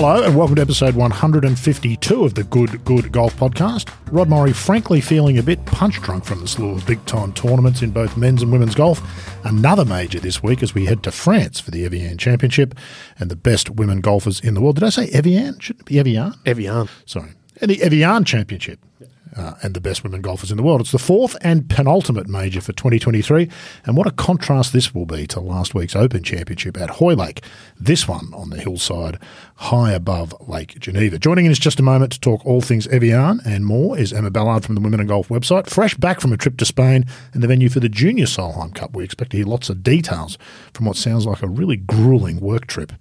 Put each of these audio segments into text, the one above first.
Hello, and welcome to episode 152 of the Good Good Golf Podcast. Rod Morri, frankly, feeling a bit punch drunk from the slew of big time tournaments in both men's and women's golf. Another major this week as we head to France for the Evian Championship and the best women golfers in the world. Did I say Evian? Shouldn't it be Evian? Evian. Sorry. And the Evian Championship. Uh, and the best women golfers in the world. It's the fourth and penultimate major for 2023. And what a contrast this will be to last week's Open Championship at Hoylake. This one on the hillside, high above Lake Geneva. Joining in us just a moment to talk all things Evian and more is Emma Ballard from the Women and Golf website, fresh back from a trip to Spain and the venue for the Junior Solheim Cup. We expect to hear lots of details from what sounds like a really grueling work trip.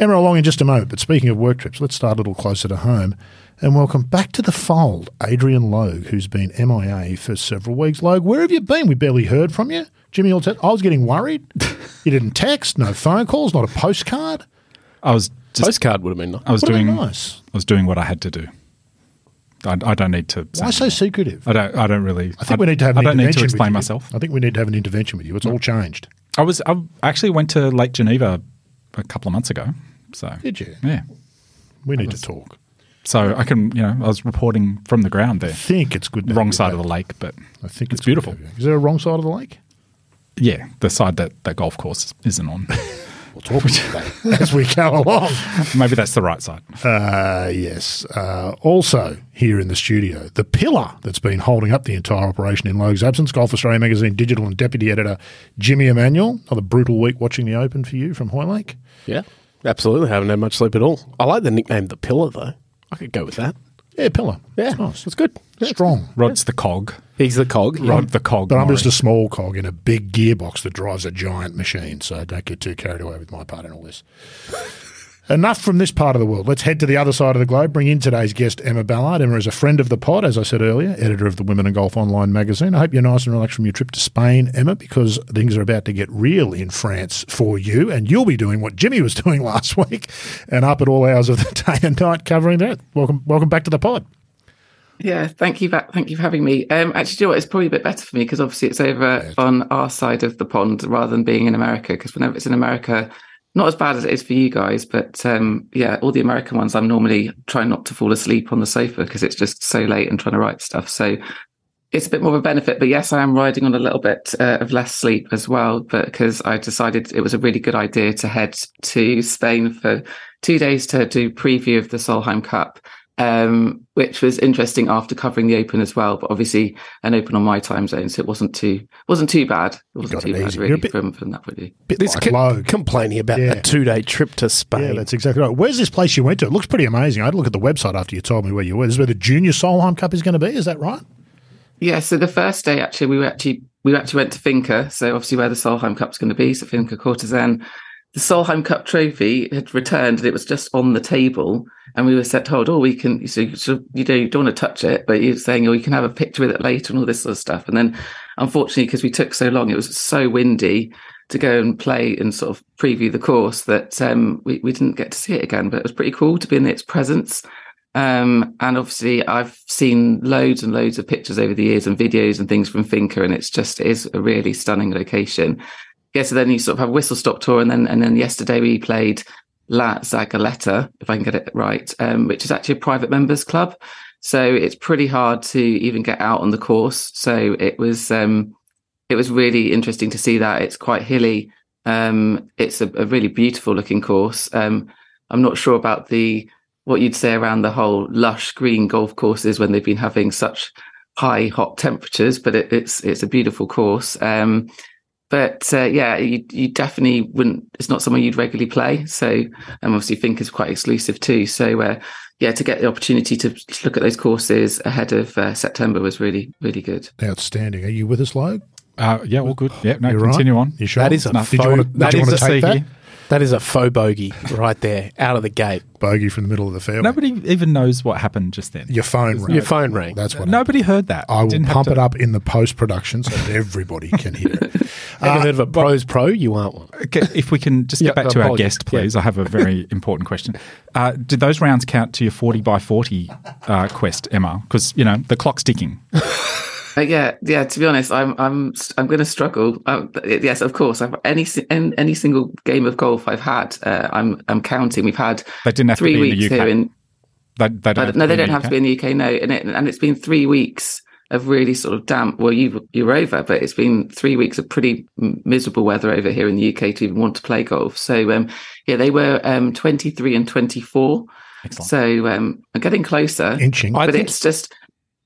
Emma, along in just a moment. But speaking of work trips, let's start a little closer to home and welcome back to the fold Adrian Logue, who's been MIA for several weeks. Logue, where have you been? We barely heard from you. Jimmy Ortiz, I was getting worried. you didn't text, no phone calls, not a postcard. I was just, Postcard would have been nice. I was doing nice. I was doing what I had to do. I, I don't need to. say Why so secretive? I don't. I don't really. I think we need to have an I don't need to explain myself. I think we need to have an intervention with you. It's all changed. I was. I actually went to Lake Geneva a couple of months ago. So Did you? yeah. We need to talk. So I can. You know, I was reporting from the ground there. I think it's good. To Wrong side of the lake, but I think it's it's, beautiful. good to have you. Is there a wrong side of the lake? yeah, the side that that golf course isn't on. We'll talk about that as we go along. Maybe that's the right side. Uh, yes. Uh, also here in the studio, the pillar that's been holding up the entire operation in Logue's absence, Golf Australia Magazine digital and deputy editor Jimmy Emanuel. Another brutal week watching the Open for you from Hoylake. Yeah, absolutely. Haven't had much sleep at all. I like the nickname The Pillar, though. I could go with that. Yeah, pillar. Yeah, It's nice. it's good. Yeah. Strong. Rod's the cog. He's the cog. Rod the cog. But I'm Maury. just a small cog in a big gearbox that drives a giant machine, so don't get too carried away with my part in all this. Enough from this part of the world. Let's head to the other side of the globe. Bring in today's guest, Emma Ballard. Emma is a friend of the pod, as I said earlier, editor of the Women and Golf Online magazine. I hope you're nice and relaxed from your trip to Spain, Emma, because things are about to get real in France for you, and you'll be doing what Jimmy was doing last week, and up at all hours of the day and night covering that. Welcome, welcome back to the pod. Yeah, thank you. Thank you for having me. Um, actually, do you know what? It's probably a bit better for me because obviously it's over on our side of the pond rather than being in America. Because whenever it's in America, not as bad as it is for you guys, but um, yeah, all the American ones, I'm normally trying not to fall asleep on the sofa because it's just so late and trying to write stuff. So it's a bit more of a benefit. But yes, I am riding on a little bit uh, of less sleep as well, but because I decided it was a really good idea to head to Spain for two days to do preview of the Solheim Cup um, which was interesting after covering the Open as well. But obviously, an Open on my time zone, so it wasn't too wasn't too bad. It wasn't too it bad easy. You're a really bit- from from that point of view. Bit This like co- Logue. complaining about Yeah. a two day trip to Spain. Yeah, that's exactly right. Where's this place you went to? It looks pretty amazing. I had a look at the website after you told me where you were. This is where the Junior Solheim Cup is going to be. Is that right? Yeah, so the first day actually we were actually we actually went to Finca, so obviously where the Solheim Cup's going to be, so Finca Cortesin. The Solheim Cup trophy had returned and it was just on the table, and we were set told, "Oh, we can." So you, so you don't, you don't want to touch it, but you're saying, "Oh, you can have a picture with it later," and all this sort of stuff. And then, unfortunately, because we took so long, it was so windy to go and play and sort of preview the course that um, we we didn't get to see it again. But it was pretty cool to be in its presence. Um, and obviously, I've seen loads and loads of pictures over the years and videos and things from Finca, and it's just it is a really stunning location. Yeah, so then you sort of have a whistle stop tour, and then and then yesterday we played La Zagaleta, if I can get it right, um, which is actually a private members club. So it's pretty hard to even get out on the course. So it was um, it was really interesting to see that it's quite hilly. Um, it's a, a really beautiful looking course. Um, I'm not sure about the what you'd say around the whole lush green golf courses when they've been having such high hot temperatures, but it, it's it's a beautiful course. Um, but uh, yeah, you, you definitely wouldn't. It's not somewhere you'd regularly play. So, and obviously, think is quite exclusive too. So, uh, yeah, to get the opportunity to look at those courses ahead of uh, September was really really good. Outstanding. Are you with us, Logue? Uh, yeah, all good. Yeah, no, You're right. continue on. You sure? That is a Did you want to, did that you want to a take that? Seagy. That is a faux bogey right there, out of the gate. Bogey from the middle of the fairway. Nobody even knows what happened just then. Your phone rang. Your phone rang. That's what Nobody heard that. I will Didn't have pump to- it up in the post production so that everybody can hear it. Ever heard of a pros pro? You aren't one. Okay, if we can just Yeah, get back to our apologies. guest, please. I have a very important question. Uh, did those rounds count to your 40 by 40 uh, quest, Emma? Because, you know, the clock's ticking. Uh, yeah, yeah. To be honest, I'm I'm I'm going to struggle. Um, yes, of course. I've, any any any single game of golf I've had, uh, I'm I'm counting. We've had They didn't have three to be weeks in the UK. here in they, they don't Uh, have no, to they be in don't the have UK. to be in the UK. No, and it, and it's been three weeks of really sort of damp. Well, you you're over, but it's been three weeks of pretty miserable weather over here in the UK to even want to play golf. So um, yeah, they were um 23 and 24. Excellent. So um, I'm getting closer, Inching. I but think- it's just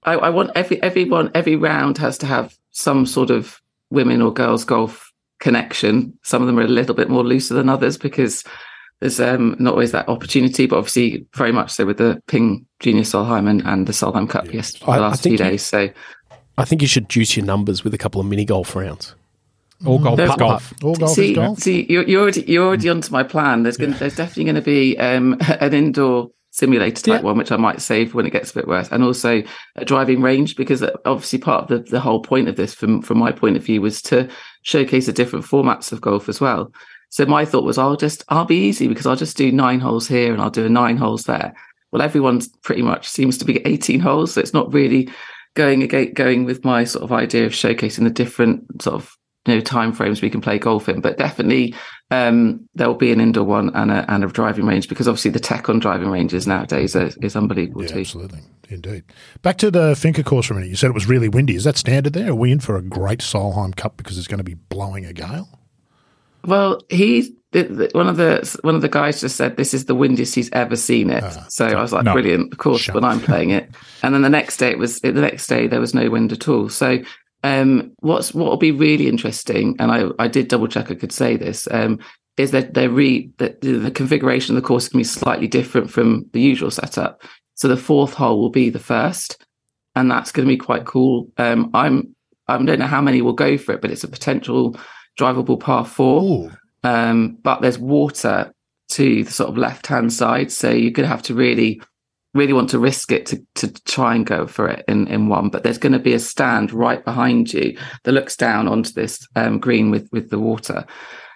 I, I want every everyone every round has to have some sort of women or girls golf connection. Some of them are a little bit more looser than others because there's um, not always that opportunity, but obviously very much so with the Ping Junior Solheim and, and the Solheim Cup Yeah. yes, I- the I last few you- days. So I think you should juice your numbers with a couple of mini golf rounds. All golf There's- is golf. All golf see, is golf. see, you're, you're already you're already onto my plan. There's going there's definitely going to be um, an indoor simulator type Yeah. one, which I might save when it gets a bit worse, and also a driving range because obviously part of the, the whole point of this, from from my point of view, was to showcase the different formats of golf as well. So my thought was, I'll just I'll be easy because I'll just do nine holes here and I'll do a nine holes there. Well, everyone's pretty much seems to be 18 holes, so it's not really going again going with my sort of idea of showcasing the different sort of you know time frames we can play golf in but definitely um there will be an indoor one and a, and a driving range because obviously the tech on driving ranges nowadays is, is unbelievable Yeah, too absolutely. Indeed. Back to the Finca course for a minute. You said it was really windy. Is that standard there? Are we in for a great Solheim Cup because it's going to be blowing a gale? well he one of the one of the guys just said this is the windiest he's ever seen it Ah, so i was like no. brilliant of course Shut when i'm playing it and then the next day it was the next day there was no wind at all so um what's what will be really interesting and i i did double check i could say this um is that they're re that the, the configuration of the course can be slightly different from the usual setup. So the fourth hole will be the first and that's going to be quite cool. Um i'm i don't know how many will go for it but it's a potential drivable par four. Um, but there's water to the sort of left hand side, so you're going to have to really, really want to risk it to to try and go for it in in one. But there's going to be a stand right behind you that looks down onto this um, green with with the water.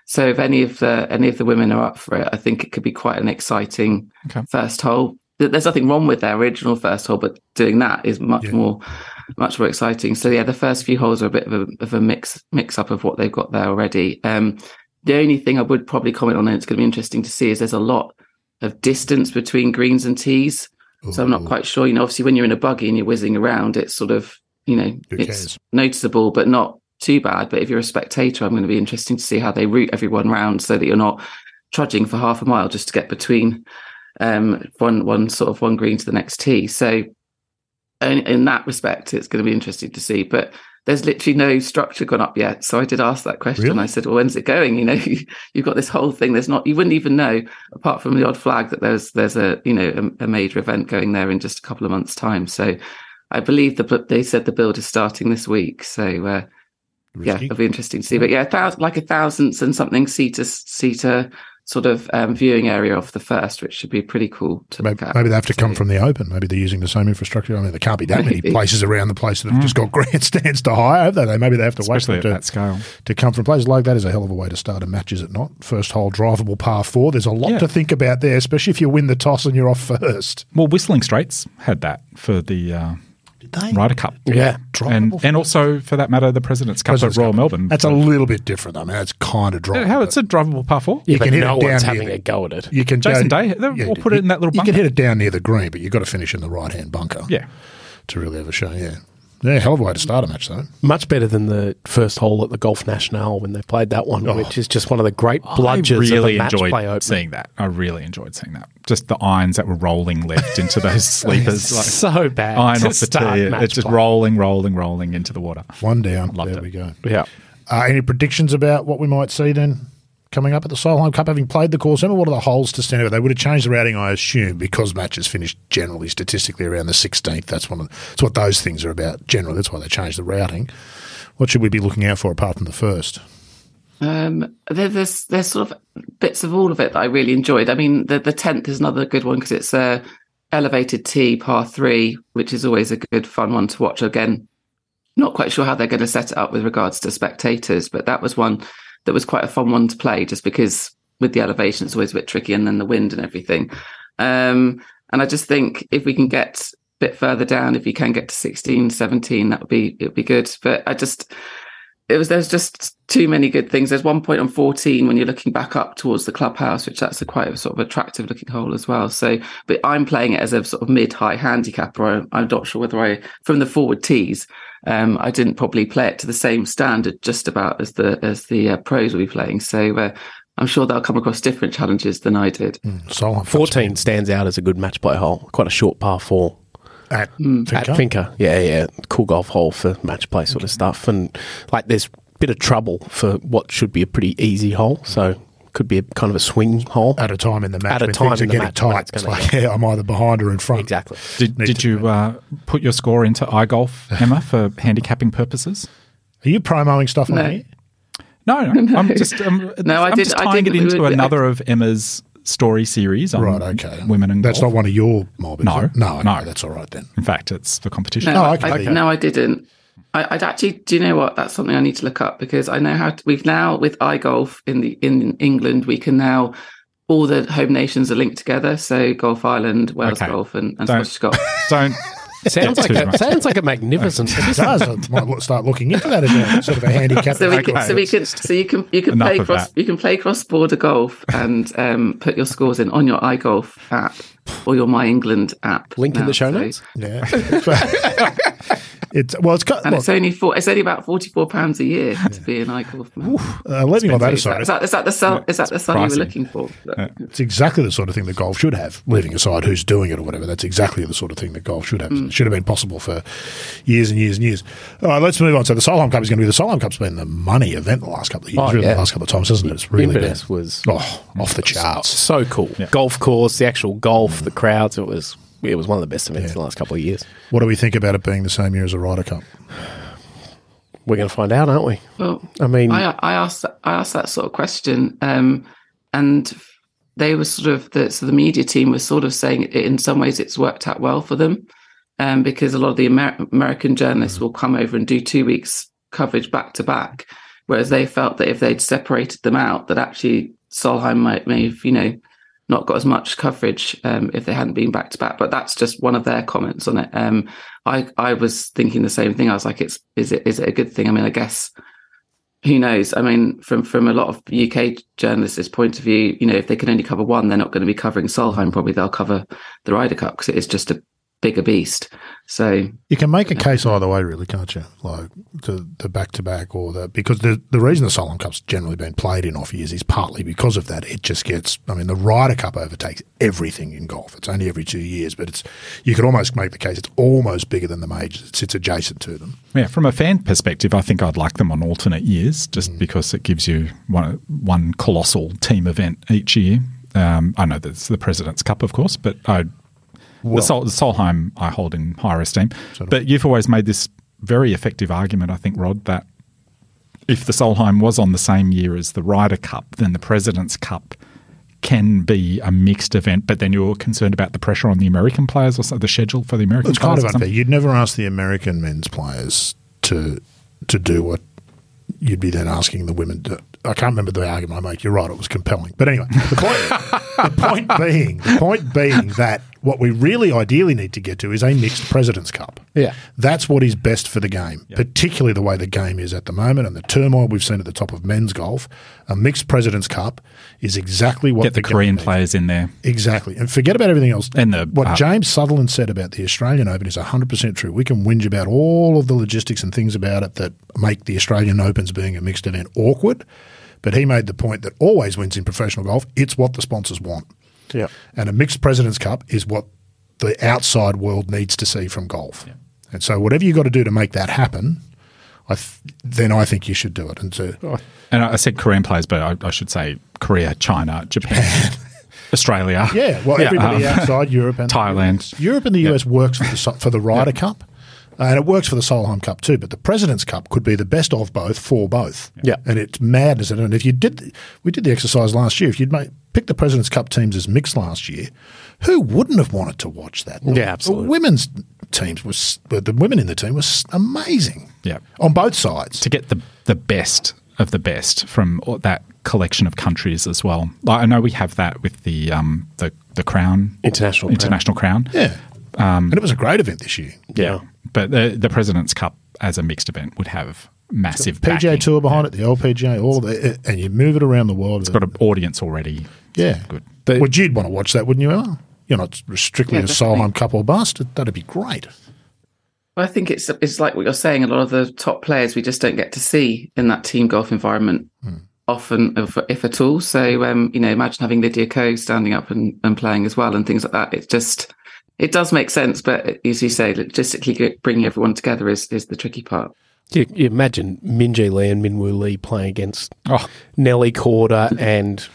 So if any of the any of the women are up for it, I think it could be quite an exciting Okay. first hole. There's nothing wrong with their original first hole, but doing that is much Yeah. more much more exciting. So yeah, the first few holes are a bit of a of a mix mix up of what they've got there already. Um, the only thing I would probably comment on, and it's going to be interesting to see, is there's a lot of distance between greens and tees. So I'm not quite sure. You know, obviously when you're in a buggy and you're whizzing around, it's sort of you know Who it's cares? noticeable, but not too bad. But if you're a spectator, I'm going to be interesting to see how they route everyone round so that you're not trudging for half a mile just to get between um, one one sort of one green to the next tee. So in, in that respect, it's going to be interesting to see. But there's literally no structure gone up yet. So I did ask that question. Really? I said, "Well, when's it going?" You know, you've got this whole thing. There's not. You wouldn't even know, apart from the odd flag, that there's there's a you know a, a major event going there in just a couple of months' time. So I believe the they said the build is starting this week. So uh, yeah, it'll be interesting to see. But yeah, a thousand, like a thousand and something seater seater sort of um, viewing area off the first, which should be pretty cool to Maybe, look at. maybe they have to come from the open. Maybe they're using the same infrastructure. I mean, there can't be that many places around the place that have Mm. just got grandstands to hire, have they? They- Maybe they have to Especially wait at for them that scale. to, to come from places like that. Is a hell of a way to start a match, is it not? First hole drivable par four. There's a lot Yeah. to think about there, especially if you win the toss and you're off first. Well, Whistling Straits had that for the uh, Did they? Ryder Cup. Yeah. And, and also, for that matter, the President's Cup President's at Royal Cup. Melbourne. That's a little bit different. I mean, it's kind of drivable. How it's a drivable par four. Yeah, You but can hit no it down one's near having the- a go at it. You can Jason go, Day, Yeah, we'll put it in that little You can hit it down near the green, but you've got to finish in the right hand bunker. Yeah. to really have a show. Yeah, yeah, hell of a way to start a match though. Much better than the first hole at the Golf National when they played that one, Oh. which is just one of the great bludgers I really of a match enjoyed play opener. seeing that. I really enjoyed seeing that. Just the irons that were rolling left into those sleepers. like so bad. iron to off the tee. It's just play. rolling, rolling, rolling into the water. One down. Loved there it. we go. Yeah. Uh, any predictions about what we might see then coming up at the Solheim Cup? Having played the course, remember what are the holes to stand over? They would have changed the routing, I assume, because matches finish generally statistically around the 16th. That's one of that's what those things are about. Generally, that's why they changed the routing. What should we be looking out for apart from the first? Um, there, there's there's sort of bits of all of it that I really enjoyed. I mean, the the tenth is another good one because it's a elevated T par three, which is always a good fun one to watch. Again, not quite sure how they're going to set it up with regards to spectators, but that was one that was quite a fun one to play, just because with the elevation it's always a bit tricky, and then the wind and everything. Um, and I just think if we can get a bit further down. If you can get to 16, 17, that would be it would be good. But I just it was there's just too many good things. There's one point on 14 when you're looking back up towards the clubhouse, which that's a quite a sort of attractive looking hole as well. So, but I'm playing it as a sort of mid high handicap, or I'm not sure whether I from the forward tees. Um, I didn't probably play it to the same standard just about as the as the uh, pros will be playing. So uh, I'm sure they'll come across different challenges than I did. Solheim Cup's 14 stands out as a good match play hole. Quite a short par four. at Mm. At Finca. Finca. Yeah, yeah. Cool golf hole for match play sort of stuff. And like there's a bit of trouble for what should be a pretty easy hole. So could be a kind of a swing hole. at a time in the match At a when time things are in the getting match tight. it's It's like, yeah, I'm either behind or in front. Exactly. Did, did you uh, put your score into iGolf, Emma, for handicapping purposes? Are you promoting stuff on No. here? No, no. I'm just, um, No, I I'm did- just I tying did- it into we- another of Emma's story series on Right, okay. women and That's golf. not one of your mob, is No, it? No, no. that's all right then. In fact, it's for competition. No, Oh, okay. I, Okay. no, I didn't. I, I'd actually. Do you know what? That's something I need to look up because I know how to, we've now with iGolf in the in England we can now all the home nations are linked together. So Golf Ireland, Wales Okay. Golf, and, and Scottish Golf. Don't. Sounds like Too a, much. sounds like a magnificent. It does. I might lo- start looking into that as a sort of a handicap. So we Okay. can, so we can, so you can, you can Enough play cross, that. you can play cross border golf and um, put your scores in on your iGolf app or your My England app. Link in the show So- notes. Yeah. it's well, it's got And well, it's only four. It's only about forty four pounds a year to be an iGolf member. uh, leaving all that Is that, aside. is that, is that the sum? Is that the sum you were looking for? It's exactly the sort of thing that golf should have. Leaving aside who's doing it or whatever, that's exactly the sort of thing that golf should have. Mm. It should have been possible for years and years and years. All right, let's move on. So the Solheim Cup is going to be the Solheim Cup's been the money event the last couple of years, Oh, really yeah. the last couple of times, hasn't it? It's really Inverness been was oh, off the charts. so cool. Golf course, the actual golf, the crowds. It was it was one of the best events in the last couple of years. What do we think about it being the same year as a Ryder Cup? We're going to find out, aren't we? Well, I mean, I, I asked I asked that sort of question, um, and they were sort of the so the media team was sort of saying in some ways it's worked out well for them, um, because a lot of the Amer- American journalists will come over and do two weeks coverage back to back, whereas they felt that if they'd separated them out, that actually Solheim might may have you know not got as much coverage um, if they hadn't been back to back. But that's just one of their comments on it. Um, I I was thinking the same thing. I was like, it's is it is it a good thing? I mean, I guess who knows? I mean, from from a lot of UK journalists' point of view, you know, if they can only cover one, they're not going to be covering Solheim. Probably they'll cover the Ryder Cup because it is just a bigger beast. So You can make a case either way, really, can't you? Like the the back to back or the because the the reason the Solheim Cup's generally been played in off years is partly because of that. It just gets. I mean, the Ryder Cup overtakes everything in golf. It's only every two years, but it's you could almost make the case it's almost bigger than the majors. It sits adjacent to them. Yeah, from a fan perspective, I think I'd like them on alternate years just Mm. because it gives you one, one colossal team event each year. Um, I know that's the President's Cup, of course, but I, the, Sol, the Solheim I hold in higher esteem. But you've always made this very effective argument, I think, Rod, that if the Solheim was on the same year as the Ryder Cup, then the President's Cup can be a mixed event, but then you're concerned about the pressure on the American players or so, the schedule for the American It's players. kind of unfair. You'd never ask the American men's players to to do what you'd be then asking the women to. I can't remember the argument I make. You're right; it was compelling. But anyway, the point, the point being, the point being that what we really ideally need to get to is a mixed Presidents Cup. Yeah. that's what is best for the game, particularly the way the game is at the moment and the turmoil we've seen at the top of men's golf. A mixed Presidents Cup is exactly what Get the game Korean needs. players in there. Exactly. And forget about everything else. And the- what uh, James Sutherland said about the Australian Open is 100% true. We can whinge about all of the logistics and things about it that make the Australian Opens being a mixed event awkward. But he made the point that always wins in professional golf. It's what the sponsors want. Yeah. And a mixed President's Cup is what the outside world needs to see from golf. And so, whatever you've got to do to make that happen, I th- then I think you should do it. And so, And I I said Korean players, but I, I should say Korea, China, Japan, Australia. Yeah, well, Yeah, everybody um, outside Europe and Thailand. Europe and the US works for the for the Ryder Cup, and it works for the Solheim Cup too. But the Presidents Cup could be the best of both for both. Yeah. and it's madness. And if you did, we did the exercise last year. If you'd make, pick the Presidents Cup teams as mixed last year, who wouldn't have wanted to watch that? The- Yeah, absolutely. The women's teams was the the women in the team was amazing. Yeah. on both sides. to get the the best of the best from that collection of countries as well. Like, I know we have that with the um, the the crown International Crown. international crown. Yeah. Um, and it was a great event this year. Yeah. But the, the President's Cup as a mixed event would have massive PGA backing. Tour behind it, the LPGA, all of it, and you move it around the world. It's got an audience already. yeah, good. But- well, you'd want to watch that, wouldn't you, Emma? You're not strictly Yeah, a definitely. Solheim Cup or bust. That'd be great. Well, I think it's it's like what you're saying. A lot of the top players we just don't get to see in that team golf environment often, if, if at all. So, um, you know, imagine having Lydia Ko standing up and, and playing as well, and things like that. It's just it does make sense, but as you say, logistically bringing everyone together is is the tricky part. You, you imagine Minjee Lee and Minwoo Lee playing against Oh, Nelly Korda and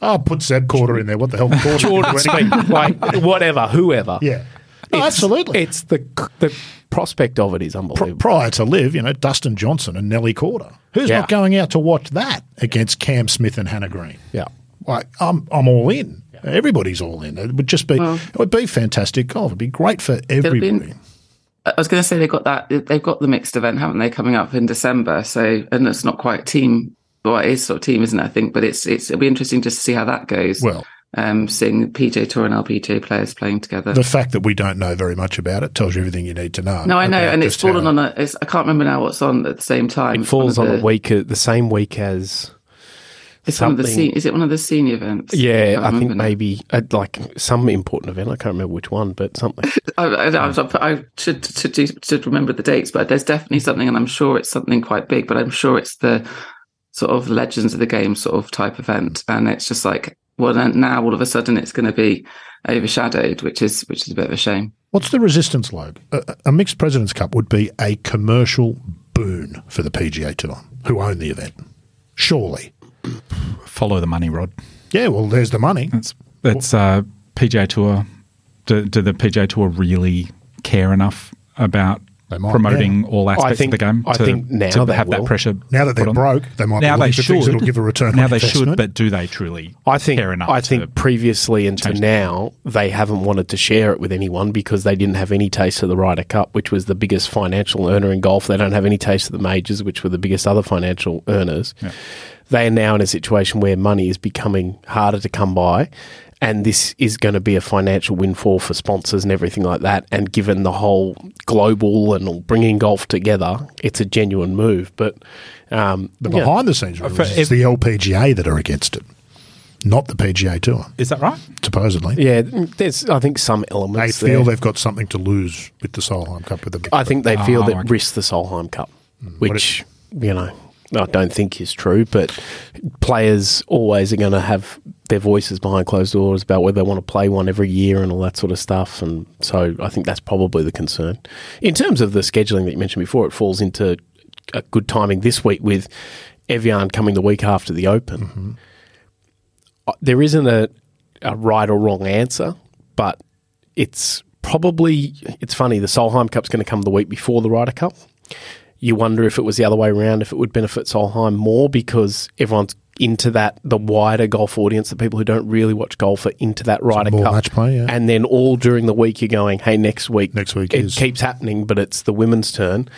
Oh, put Zeb Quarter in there. What the hell? Quarter Jordan Spieth, like whatever, whoever. Yeah. No, It's- absolutely. It's the the prospect of it is Pr- unbelievable. prior to live, you know, Dustin Johnson and Nelly Korda. Who's Yeah. not going out to watch that against Cam Smith and Hannah Green? yeah. Like, I'm, I'm all in. Everybody's all in. It would just be, it would be fantastic golf. It'd be great for everybody. I was going to say they've got that they've got the mixed event, haven't they, coming up in December? So, and it's not quite team. Well, it is sort of team, isn't it? I think, but it's it's it'll be interesting just to see how that goes. Well, um, seeing PGA Tour and LPGA players playing together. the fact that we don't know very much about it tells you everything you need to know. no, I know, and it's just fallen how- on a. It's, I can't remember now what's on at the same time. It falls on the, a week, uh, the same week as It's one of the se- Is it one of the senior events? yeah. can't I think now. maybe uh, like some important event. I can't remember which one, but something. I, I, I, I should should, do, should remember the dates, but there's definitely something, and I'm sure it's something quite big. But I'm sure it's the sort of legends of the game sort of type event, and it's just like well, then now all of a sudden it's going to be overshadowed, which is which is a bit of a shame. What's the resistance log? A, a mixed President's Cup would be a commercial boon for the PGA Tour, who own the event. Surely. Follow the money, Rod. Yeah, well, there's the money. It's it's uh, PGA Tour. Do, do the PGA Tour really care enough about might, promoting all aspects think- of the game I to, think now to they have that pressure? Now that they're broke, they might now they should. that'll give a return Now they investment. should, but do they truly? I think care enough I think previously and to now they haven't wanted to share it with anyone because they didn't have any taste of the Ryder Cup, which was the biggest financial earner in golf. They don't have any taste of the majors, which were the biggest other financial earners. They are now in a situation where money is becoming harder to come by. And this is going to be a financial windfall for sponsors and everything like that. And given the whole global and bringing golf together, it's a genuine move. But um, The yeah. behind the scenes rules, for it's ev- the LPGA that are against it, not the PGA Tour, Is that right? supposedly. yeah, there's I think some elements. They feel there. they've got something to lose with the Solheim Cup with the I think they feel Oh, that okay. risk the Solheim Cup, Mm. which you know I don't think is true. But players always are going to have their voices behind closed doors about whether they want to play one every year and all that sort of stuff. And so I think that's probably the concern. In terms of the scheduling that you mentioned before, it falls into a good timing this week with Evian coming the week after the Open. Mm-hmm. Uh, There isn't a, a right or wrong answer, but it's probably it's funny. The Solheim Cup's going to come the week before the Ryder Cup. You wonder if it was the other way around, if it would benefit Solheim more because everyone's into that the wider golf audience, the people who don't really watch golf are into that Ryder Cup. match play, yeah. And then all during the week you're going, hey, next week, Next week it is- keeps happening, but it's the women's turn.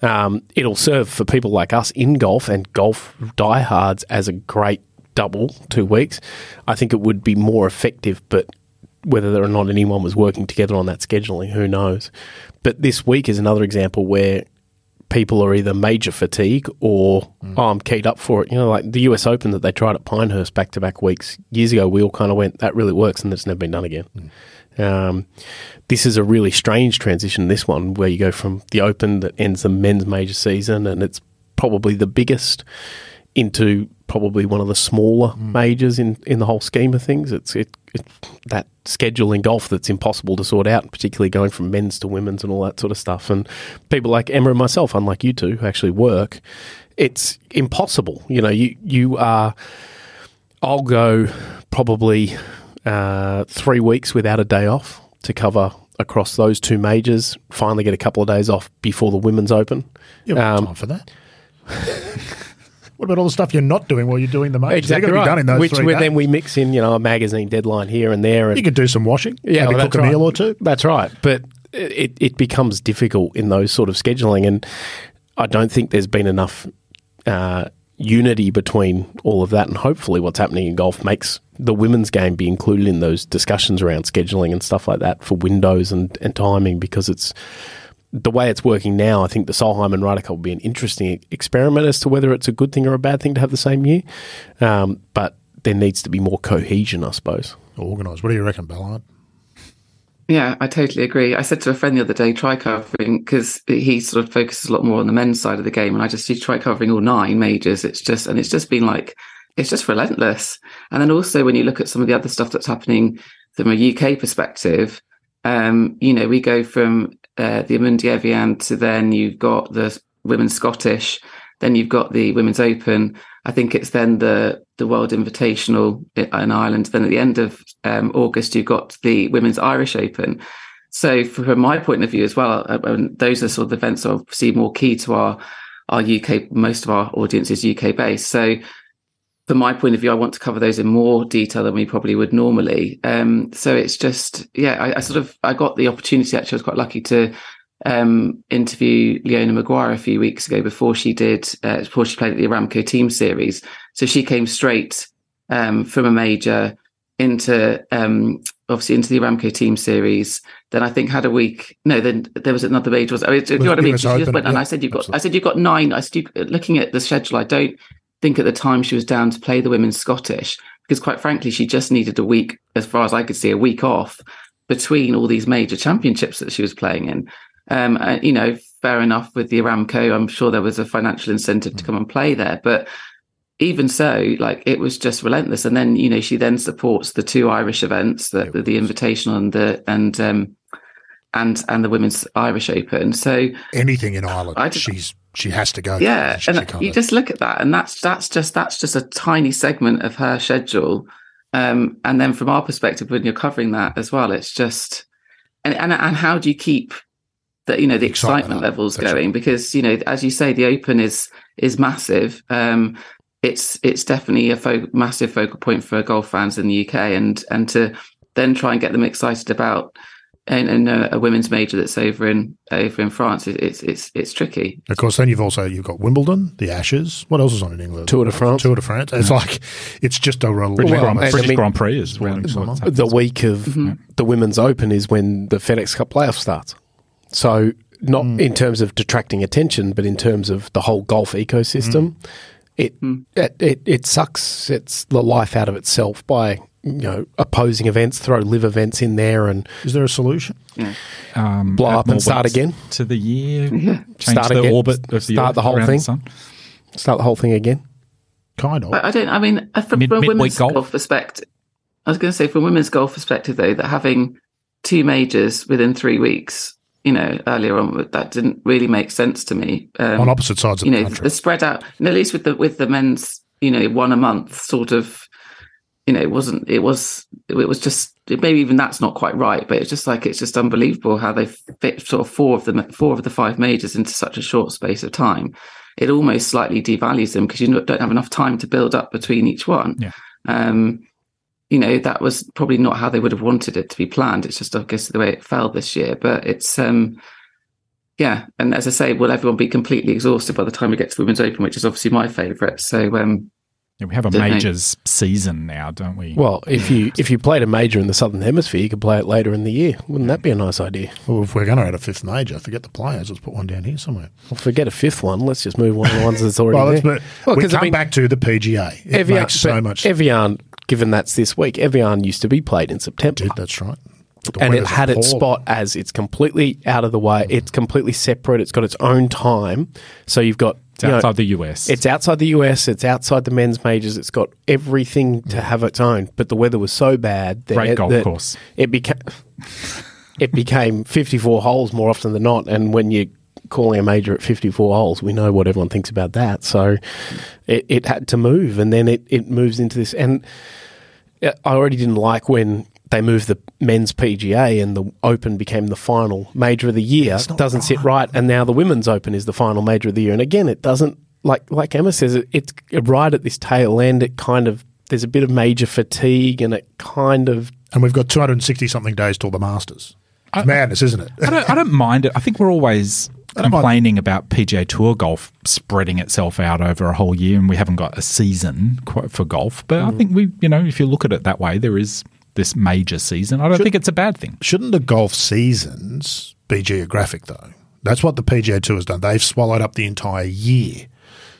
Um, it'll serve for people like us in golf and golf diehards as a great double two weeks. I think it would be more effective, but whether or not anyone was working together on that scheduling, who knows? But this week is another example where people are either major fatigue or oh, I'm keyed up for it. You know, like the US Open that they tried at Pinehurst back to back weeks years ago. We all kind of went, that really works, and it's never been done again. Um, this is a really strange transition. This one where you go from the Open that ends the men's major season, and it's probably the biggest into probably one of the smaller majors in, in the whole scheme of things. It's it, it that schedule in golf that's impossible to sort out, particularly going from men's to women's and all that sort of stuff. And people like Emma and myself, unlike you two who actually work, it's impossible. You know, you you are. I'll go probably uh, three weeks without a day off to cover across those two majors. Finally, get a couple of days off before the women's open. You Um, time for that. what about all the stuff you're not doing while you're doing the majors? Exactly They've got to right. be done in those Which three days. then we mix in, you know, a magazine deadline here and there. And you could do some washing. yeah, maybe well, cook a meal or two. That's right. But it, it becomes difficult in those sort of scheduling. And I don't think there's been enough uh, unity between all of that. And hopefully, what's happening in golf makes the women's game be included in those discussions around scheduling and stuff like that for windows and, and timing because it's the way it's working now. I think the Solheim and Ryder Cup will be an interesting experiment as to whether it's a good thing or a bad thing to have the same year. Um, but there needs to be more cohesion, I suppose. Organised. What do you reckon, Ballard? Yeah, I totally agree. I said to a friend the other day, try covering because he sort of focuses a lot more on the men's side of the game, and I just you try covering all nine majors. It's just and it's just been like it's just relentless. And then also when you look at some of the other stuff that's happening from a UK perspective, um, you know, we go from uh, the Amundi Evian to then you've got the women's Scottish, then you've got the women's Open. I think it's then the the World Invitational in Ireland. Then at the end of um, August, you've got the Women's Irish Open. So from my point of view as well, uh, those are sort of events that see more key to our our UK. Most of our audience is UK based. So from my point of view, I want to cover those in more detail than we probably would normally. Um, so it's just, yeah, I, I, sort of I got the opportunity. Actually, I was quite lucky to um, interview Leona Maguire a few weeks ago before she did uh, before she played at the Aramco Team Series. So she came straight um, from a major into um, obviously into the Aramco Team Series. Then I think had a week. No, then there was another major. Was I mean, you know what I mean? Went, yeah, and I said you've got. Absolutely. I said you've got nine. I said you, looking at the schedule, I don't think at the time she was down to play the women's Scottish because quite frankly she just needed a week, as far as I could see, a week off between all these major championships that she was playing in. Um, uh, you know, fair enough with the Aramco. I'm sure there was a financial incentive to come and play there, but even so, like it was just relentless. And then, you know, she then supports the two Irish events, the, the, the Invitational and the and um and and the Women's Irish Open. So anything in Ireland, just, she's she has to go. Yeah, she, and she you just look at that, and that's that's just that's just a tiny segment of her schedule. Um, and then from our perspective, when you're covering that as well, it's just and and and how do you keep the you know the excitement, excitement levels going right. because you know as you say the open is is massive um it's it's definitely a fo- massive focal point for golf fans in the UK and and to then try and get them excited about and, and a, a, women's major that's over in over in France it's it's it's tricky. Of course, then you've also you've got Wimbledon, the Ashes. What else is on in England? Tour de France. Tour de France. It's yeah. like it's just a real British, well, Grand, British I mean, Grand Prix is well, the week of mm-hmm. the Women's Open is when the FedEx Cup playoff starts. So not mm. in terms of detracting attention, but in terms of the whole golf ecosystem. Mm. It, mm. it, it it sucks it's the life out of itself by you know opposing events, throw live events in there, and is there a solution? Yeah. Um, Blow up and start again to the year. Yeah. Change start the again. orbit of the start the whole thing. The start the whole thing again. Kind of. I, I don't. I mean, uh, from, Mid, from a women's golf. golf perspective, I was going to say from women's golf perspective though that having two majors within three weeks you know, earlier on, that didn't really make sense to me. Um, on opposite sides of you know, the country. the spread out, and at least with the with the men's, you know, one a month sort of, you know, it wasn't. It was. It was just maybe even that's not quite right, but it's just like it's just unbelievable how they fit sort of four of the four of the five majors into such a short space of time. It almost slightly devalues them because you don't have enough time to build up between each one. Yeah. Um, you know that was probably not how they would have wanted it to be planned it's just i guess the way it fell this year but it's um yeah and as i say will everyone be completely exhausted by the time we get to the women's open which is obviously my favorite so um yeah, we have a majors know. season now, don't we? Well, if you if you played a major in the southern hemisphere, you could play it later in the year. Wouldn't that be a nice idea? Well, if we're going to add a fifth major, forget the players. Let's put one down here somewhere. Well, forget a fifth one. Let's just move one of the ones that's already well, there. Well, we come I mean, back to the PGA. It Evian, makes so much. Evian given that's this week. Evian used to be played in September. Did, that's right. And it had its spot as it's completely out of the way. It's completely separate. It's got its own time. So you've got it's outside know, the US. It's outside the US. It's outside the men's majors. It's got everything to mm. have its own. But the weather was so bad that great it, golf that course. It became it became fifty four holes more often than not. And when you're calling a major at 54 holes. We know what everyone thinks about that. So it, it had to move, and then it, it moves into this. And uh, I already didn't like when they moved the men's PGA and the Open became the final major of the year. It doesn't right. sit right, and now the women's Open is the final major of the year. And again, it doesn't like like Emma says. It, it's right at this tail end. It kind of there's a bit of major fatigue, and it kind of and we've got 260 something days till the Masters. I, madness, isn't it? I, don't, I don't mind it. I think we're always complaining about PGA Tour golf spreading itself out over a whole year, and we haven't got a season quite for golf. But I mm. think we, you know, if you look at it that way, there is this major season. I don't Should- think it's a bad thing. Shouldn't the golf seasons be geographic, though? That's what the PGA Tour has done. They've swallowed up the entire year.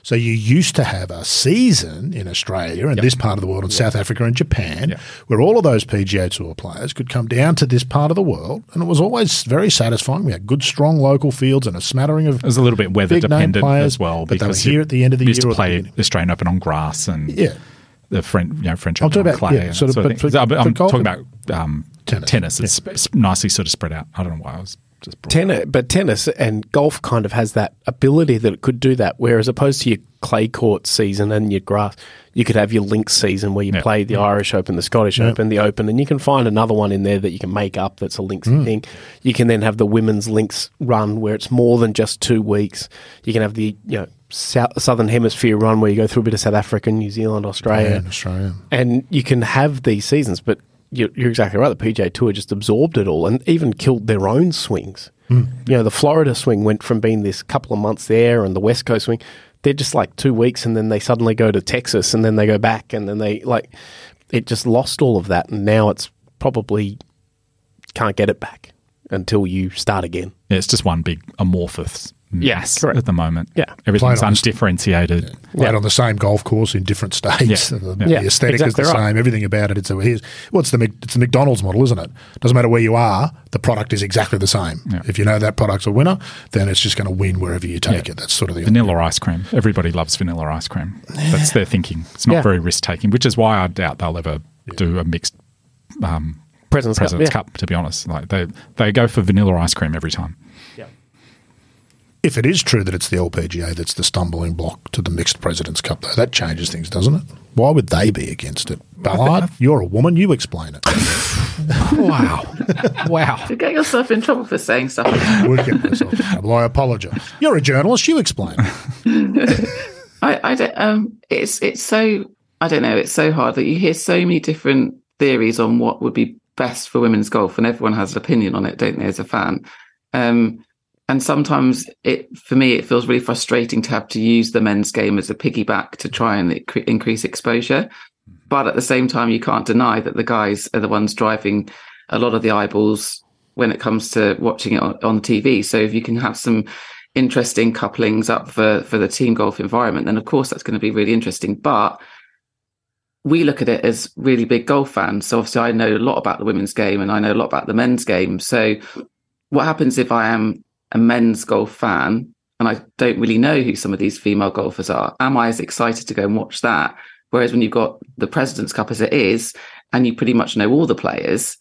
So you used to have a season in Australia and this part of the world, and South Africa and Japan, Yeah. where all of those PGA Tour players could come down to this part of the world, and it was always very satisfying. We had good, strong local fields and a smattering of It was a little bit weather dependent players, as well. but they were because here at the end of the used year to or the play. Australian Open on grass and yeah. The French, you know, French I'm Open about- clay. yeah, and sort of, that but for- I'm, for I'm talking about um, Tennis. tennis. It's Yeah. s- nicely sort of spread out. I don't know why I was just brought Tennis, but tennis and golf kind of has that ability that it could do that. Whereas opposed to your clay court season and your grass, you could have your links season where you Yeah. play the Irish Open, the Scottish Open, the Open, and you can find another one in there that you can make up that's a links thing. You can then have the women's links run where it's more than just two weeks. You can have the you know South, Southern Hemisphere run where you go through a bit of South Africa, New Zealand, Australia, in Australia. and you can have these seasons, but you're, you're exactly right. The PGA Tour just absorbed it all and even killed their own swings. Hmm. You know, the Florida swing went from being this couple of months there, and the West Coast swing, they're just like two weeks, and then they suddenly go to Texas, and then they go back, and then they like it just lost all of that, and now it's probably can't get it back until you start again. Yeah, it's just one big amorphous Yeah, mass correct. at the moment. Yeah. everything's Played on- undifferentiated. Played on the same golf course in different states. Yeah. The, Yeah. the aesthetic exactly is the right. same. Everything about it. It's a here's well, it's the it's the McDonald's model, isn't it? Doesn't matter where you are, the product is exactly the same. Yeah. If you know that product's a winner, then it's just going to win wherever you take Yeah. it. That's sort of the Vanilla ice cream. Everybody loves vanilla ice cream. That's their thinking. It's not Yeah. very risk taking, which is why I doubt they'll ever do a mixed um, President's, President's Cup, Cup. To be honest, like they they go for vanilla ice cream every time. If it is true that it's the LPGA that's the stumbling block to the mixed President's Cup, though, that changes things, doesn't it? Why would they be against it? Ballard, you're a woman. You explain it. Wow, wow. You get yourself in trouble for saying stuff. like that. Would get myself in trouble. I apologise. You're a journalist. You explain it. I, I don't. Um, it's it's so I don't know. It's so hard that you hear so many different theories on what would be best for women's golf, and everyone has an opinion on it, don't they? As a fan, um, and sometimes it for me it feels really frustrating to have to use the men's game as a piggyback to try and incre- increase exposure. Mm-hmm. But at the same time, you can't deny that the guys are the ones driving a lot of the eyeballs when it comes to watching it on, on TV. So if you can have some interesting couplings up for for the team golf environment, then of course that's going to be really interesting. But we look at it as really big golf fans. So obviously I know a lot about the women's game and I know a lot about the men's game. So what happens if I am a men's golf fan and I don't really know who some of these female golfers are? Am I as excited to go and watch that? Whereas when you've got the President's Cup as it is, and you pretty much know all the players,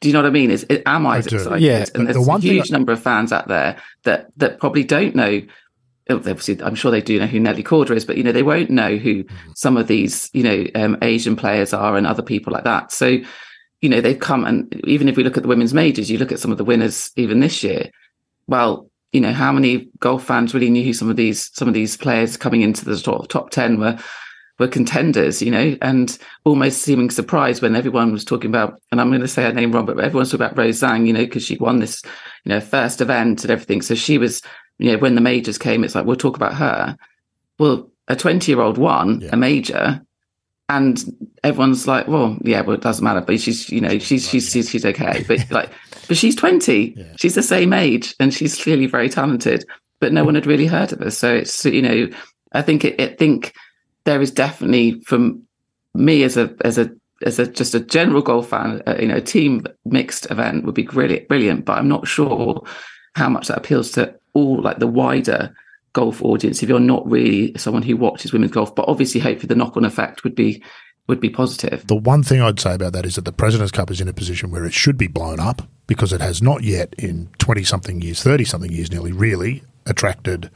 do you know what I mean? Is it, am I, I excited? Yeah. and there's the one a huge number of fans out there that that probably don't know. oh, Obviously, I'm sure they do know who Nelly Korda is, but you know they won't know who some of these you know um, Asian players are and other people like that. So, you know, they've come and even if we look at the women's majors, you look at some of the winners even this year. Well, you know, how many golf fans really knew who some of these some of these players coming into the top, top ten were were contenders, you know, and almost seeming surprised when everyone was talking about, and I'm going to say her name wrong, but everyone's talking about Rose Zhang, you know, because she won this, you know, first event and everything. So she was, you know, when the majors came, it's like, we'll talk about her. Well, a 20 year old won Yeah. a major. And everyone's like, well, yeah, well, it doesn't matter. But she's, you know, she's she's she's, she's okay. But like, but she's twenty. Yeah. She's the same age, and she's clearly very talented. But no one had really heard of her. So it's you know, I think it, I think there is definitely from me as a as a as a just a general golf fan, uh, you know, a team mixed event would be brilliant, brilliant. But I'm not sure how much that appeals to all like the wider golf audience if you're not really someone who watches women's golf. But obviously, hopefully, the knock on effect would be would be positive. The one thing I'd say about that is that the President's Cup is in a position where it should be blown up because it has not yet, in 20 something years, 30 something years nearly, really attracted.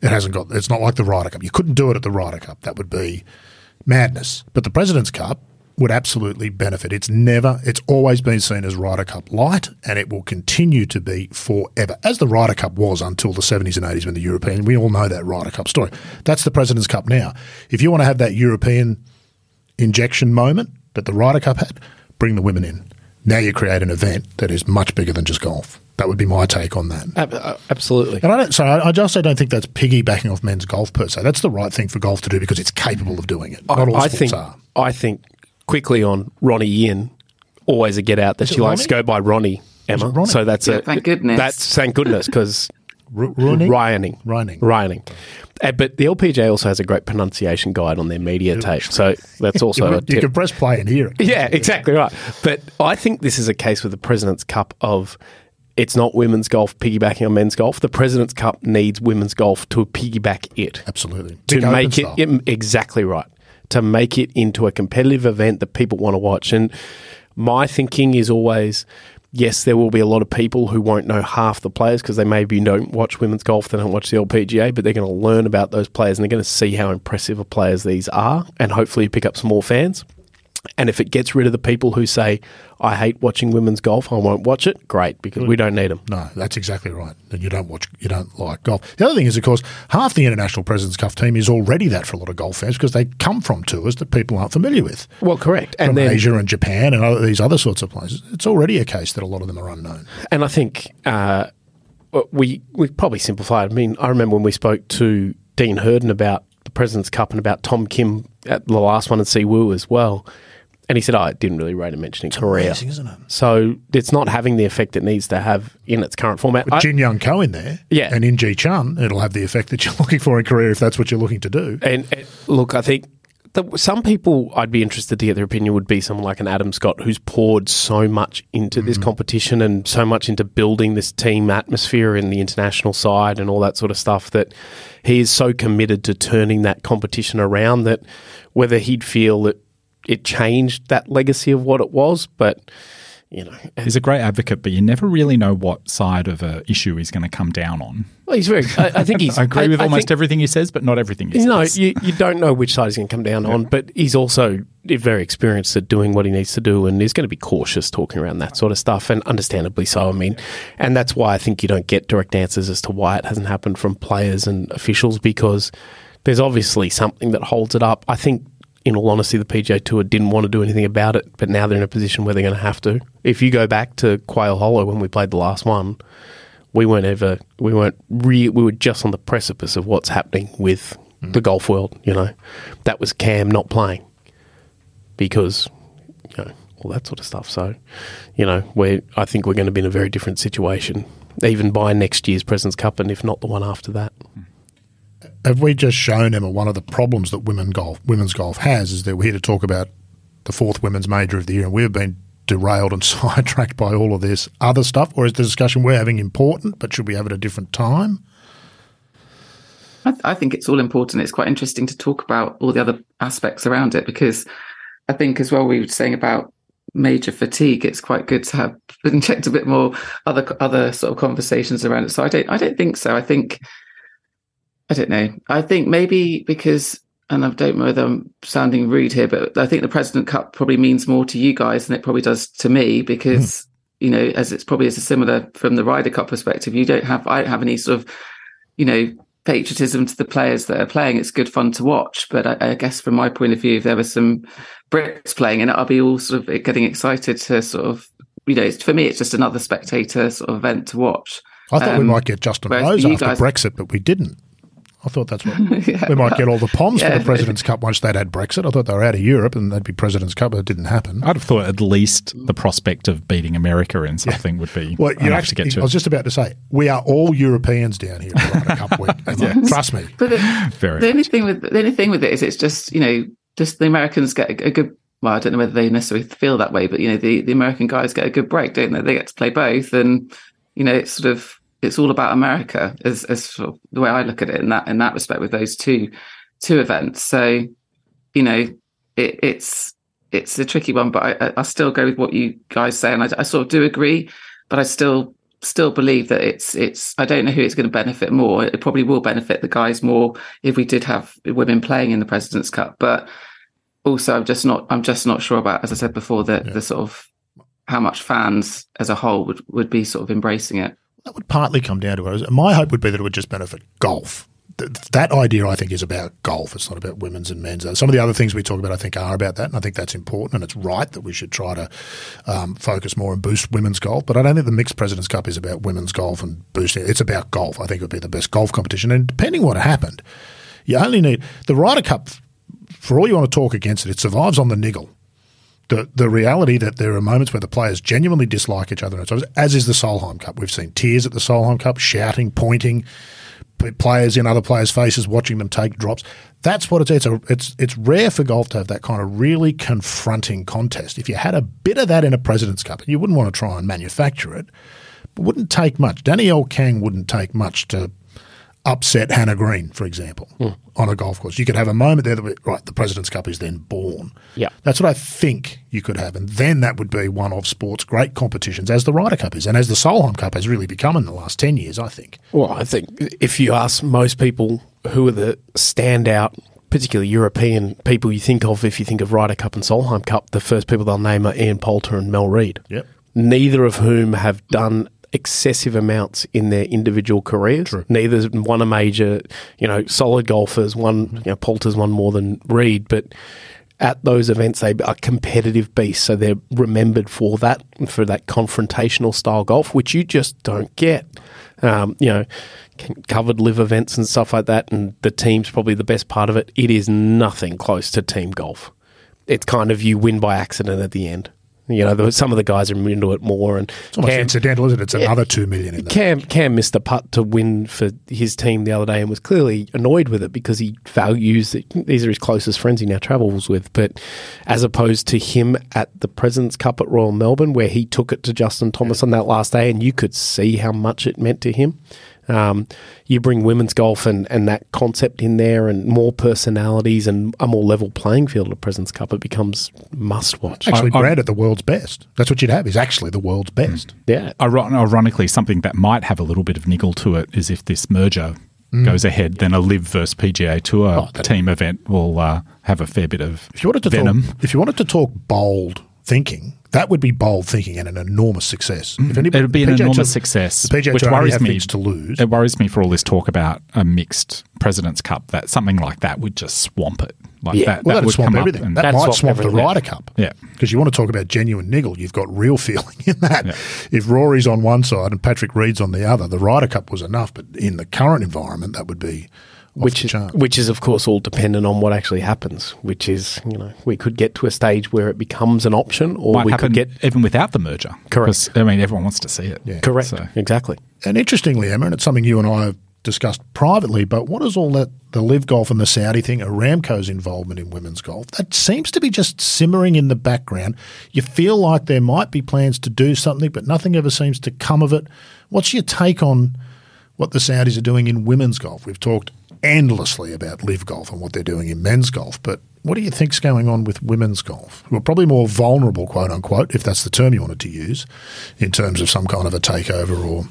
It hasn't got, it's not like the Ryder Cup. You couldn't do it at the Ryder Cup. That would be madness. But the President's Cup would absolutely benefit. It's never, it's always been seen as Ryder Cup light, and it will continue to be forever, as the Ryder Cup was until the 70s and 80s when the European, we all know that Ryder Cup story. That's the President's Cup now. If you want to have that European injection moment that the Ryder Cup had, bring the women in. Now you create an event that is much bigger than just golf. That would be my take on that. Uh, absolutely. And I don't, so I I just don't think that's piggybacking off men's golf per se. That's the right thing for golf to do because it's capable of doing it. Not all I sports think are. I think quickly on Ronnie Yin, always a get out that Is she it likes to go by Ronnie. Emma, Ronnie? so that's Yeah, a thank goodness. That's thank goodness because R- Rooney? Ruoning, Ruoning. Ruoning. Uh, but the LPGA also has a great pronunciation guide on their media tape, so that's also You, a you can press play and hear it. Yeah, exactly right. But I think this is a case with the President's Cup of it's not women's golf piggybacking on men's golf. The President's Cup needs women's golf to piggyback it Absolutely. to Big make it yeah, exactly right to make it into a competitive event that people want to watch and my thinking is always yes there will be a lot of people who won't know half the players because they maybe don't watch women's golf they don't watch the LPGA but they're going to learn about those players and they're going to see how impressive players these are and hopefully pick up some more fans and if it gets rid of the people who say I hate watching women's golf I won't watch it great because we don't need them No, that's exactly right. And you don't watch, you don't like golf. The other thing is, of course, half the International President's Cup team is already that for a lot of golf fans because they come from tours that people aren't familiar with. well correct From and then Asia and Japan and other, these other sorts of places. It's already a case that a lot of them are unknown. And I think uh, we we probably simplified. I mean, I remember when we spoke to Dean Herden about the President's Cup and about Tom Kim at the last one at Siwoo as well. And he said, "Oh, it didn't really rate a mention in Korea." amazing, isn't it? So it's not having the effect it needs to have in its current format. I- Jin Young Ko in there, Yeah. and In Gee Chun, it'll have the effect that you're looking for in Korea if that's what you're looking to do. And, and look, I think that some people I'd be interested to get their opinion would be someone like an Adam Scott who's poured so much into this mm. competition and so much into building this team atmosphere in the international side and all that sort of stuff that he is so committed to turning that competition around that whether he'd feel that it changed that legacy of what it was, but you know, He's a great advocate, but you never really know what side of a issue he's going to come down on. well, he's very. I, I think he's. I agree with I almost think- everything he says, but not everything he No, says. you, you don't know which side he's going to come down on, but he's also very experienced at doing what he needs to do and he's going to be cautious talking around that sort of stuff, and understandably so. I mean, and that's why I think you don't get direct answers as to why it hasn't happened from players and officials because there's obviously something that holds it up. I think. In all honesty, the PGA Tour didn't want to do anything about it, but now they're in a position where they're going to have to. If you go back to Quail Hollow when we played the last one, we weren't ever we weren't re, we were just on the precipice of what's happening with mm-hmm. the golf world you know? That was cam not playing because you know all that sort of stuff. So you know we i think we're going to be in a very different situation even by next year's president's cup and if not the one after that mm-hmm. Have we just shown Emma one of the problems that women golf, women's golf has is that we're here to talk about the fourth women's major of the year, and we've been derailed and sidetracked by all of this other stuff, or is the discussion we're having important, but should we have it at a different time? I, th- I think it's all important. It's quite interesting to talk about all the other aspects around it because I think as well we were saying about major fatigue. It's quite good to have inject a bit more other other sort of conversations around it. So I don't I don't think so. I think I don't know. I think maybe because and I don't know whether I'm sounding rude here, but I think the President Cup probably means more to you guys than it probably does to me because you know, as it's probably as a similar from the Ryder Cup perspective, you don't have I don't have any sort of you know patriotism to the players that are playing. It's good fun to watch, but I, I guess from my point of view, if there were some Brits playing in it, I'll be all sort of getting excited to sort of you know, it's, for me, it's just another spectator sort of event to watch. I thought we Um, might get Justin Rose after guys- Brexit, but we didn't. I thought that's what Yeah, we might get all the Poms yeah. for the President's Cup once they'd had Brexit. I thought they were out of Europe and they'd be President's Cup, but it didn't happen. I'd have thought at least the prospect of beating America in something would be Well, you actually, to get to. I was just about to say, we are all Europeans down here at the Ryder Cup week. And Trust me. But the, Very the only much. thing with the only thing with it is it's just you know just the Americans get a, a good. Well, I don't know whether they necessarily feel that way, but you know the the American guys get a good break, don't they? They get to play both, and you know it's sort of it's all about America as as sort of the way I look at it in that in that respect with those two two events. So you know it, it's it's a tricky one, but I, I, still go with what you guys say, and I, I sort of do agree, but I still still believe that it's it's I don't know who it's going to benefit more. It probably will benefit the guys more if we did have women playing in the President's Cup, but also I'm just not I'm just not sure about as I said before the the sort of how much fans as a whole would would be sort of embracing it. That would partly come down to it. My hope would be that it would just benefit golf th- that idea, I think, is about golf. It's not about women's and men's. Some of the other things we talk about, I think, are about that, and I think that's important, and it's right that we should try to um, focus more and boost women's golf. But I don't think the Mixed Presidents Cup is about women's golf and boosting it. It's about golf. I think it would be the best golf competition, and depending what happened, you only need the Ryder Cup. For all you want to talk against it, it survives on the niggle the the reality that there are moments where the players genuinely dislike each other, as is the Solheim Cup. We've seen tears at the Solheim Cup, shouting, pointing, players in other players' faces, watching them take drops. That's what it's. It's a, it's it's rare for golf to have that kind of really confronting contest. If you had a bit of that in a Presidents Cup, you wouldn't want to try and manufacture it. It wouldn't take much. Danielle Kang wouldn't take much to upset Hannah Green, for example, mm. on a golf course. You could have a moment there that, right, the President's Cup is then born. Yeah. That's what I think you could have. And then that would be one of sport's great competitions, as the Ryder Cup is, and as the Solheim Cup has really become in the last 10 years, I think. Well, I think if you ask most people who are the standout particularly European people you think of if you think of Ryder Cup and Solheim Cup, the first people they'll name are Ian Poulter and Mel Reid. Yep. Neither of whom have done excessive amounts in their individual careers. True. Neither won a major, you know, solid golfers. One, you know, Poulter's won more than Reid, but at those events they are competitive beasts, so they're remembered for that, for that confrontational style golf, which you just don't get. Um, you know, covered live events and stuff like that, and the team's probably the best part of it. It is nothing close to team golf. It's kind of you win by accident at the end. You know, some of the guys are into it more, and it's almost Cam, incidental, isn't it? It's another two million. In Cam Cam missed a putt to win for his team the other day, and was clearly annoyed with it because he values it. These are his closest friends he now travels with, but as opposed to him at the Presidents Cup at Royal Melbourne, where he took it to Justin Thomas on that last day, and you could see how much it meant to him. Um, you bring women's golf and, and that concept in there and more personalities and a more level playing field at Presidents Cup, it becomes must watch. Actually, I, Brad at the world's best. That's what you'd have, is actually the world's best. Mm. Yeah. Ironically, something that might have a little bit of niggle to it is if this merger mm. goes ahead, then a LIV versus PGA Tour oh, team event will uh, have a fair bit of if you wanted to venom. Talk, if you wanted to talk bold thinking, that would be bold thinking and an enormous success. If mm-hmm. anybody, it would be an PGA enormous success, which worries me. To lose. It worries me for all this talk about a mixed Presidents Cup that something like that would just swamp it. Like yeah. that, well, that would swamp everything. That might swamp the Ryder Cup. Yeah, because you want to talk about genuine niggle. You've got real feeling in that. Yeah. If Rory's on one side and Patrick Reed's on the other, the Ryder Cup was enough. But in the current environment, that would be which is which is of course all dependent on what actually happens. Which is you know we could get to a stage where it becomes an option, or Might we could get even without the merger. Correct. I mean, everyone wants to see it. Yeah. Correct. So. Exactly. And interestingly, Emma, and it's something you and I have discussed privately, but what is all that the LIV Golf and the Saudi thing, Aramco's involvement in women's golf, that seems to be just simmering in the background. You feel like there might be plans to do something, but nothing ever seems to come of it. What's your take on what the Saudis are doing in women's golf? We've talked endlessly about LIV golf and what they're doing in men's golf, but what do you think's going on with women's golf, who are probably more vulnerable, quote unquote, if that's the term you wanted to use, in terms of some kind of a takeover or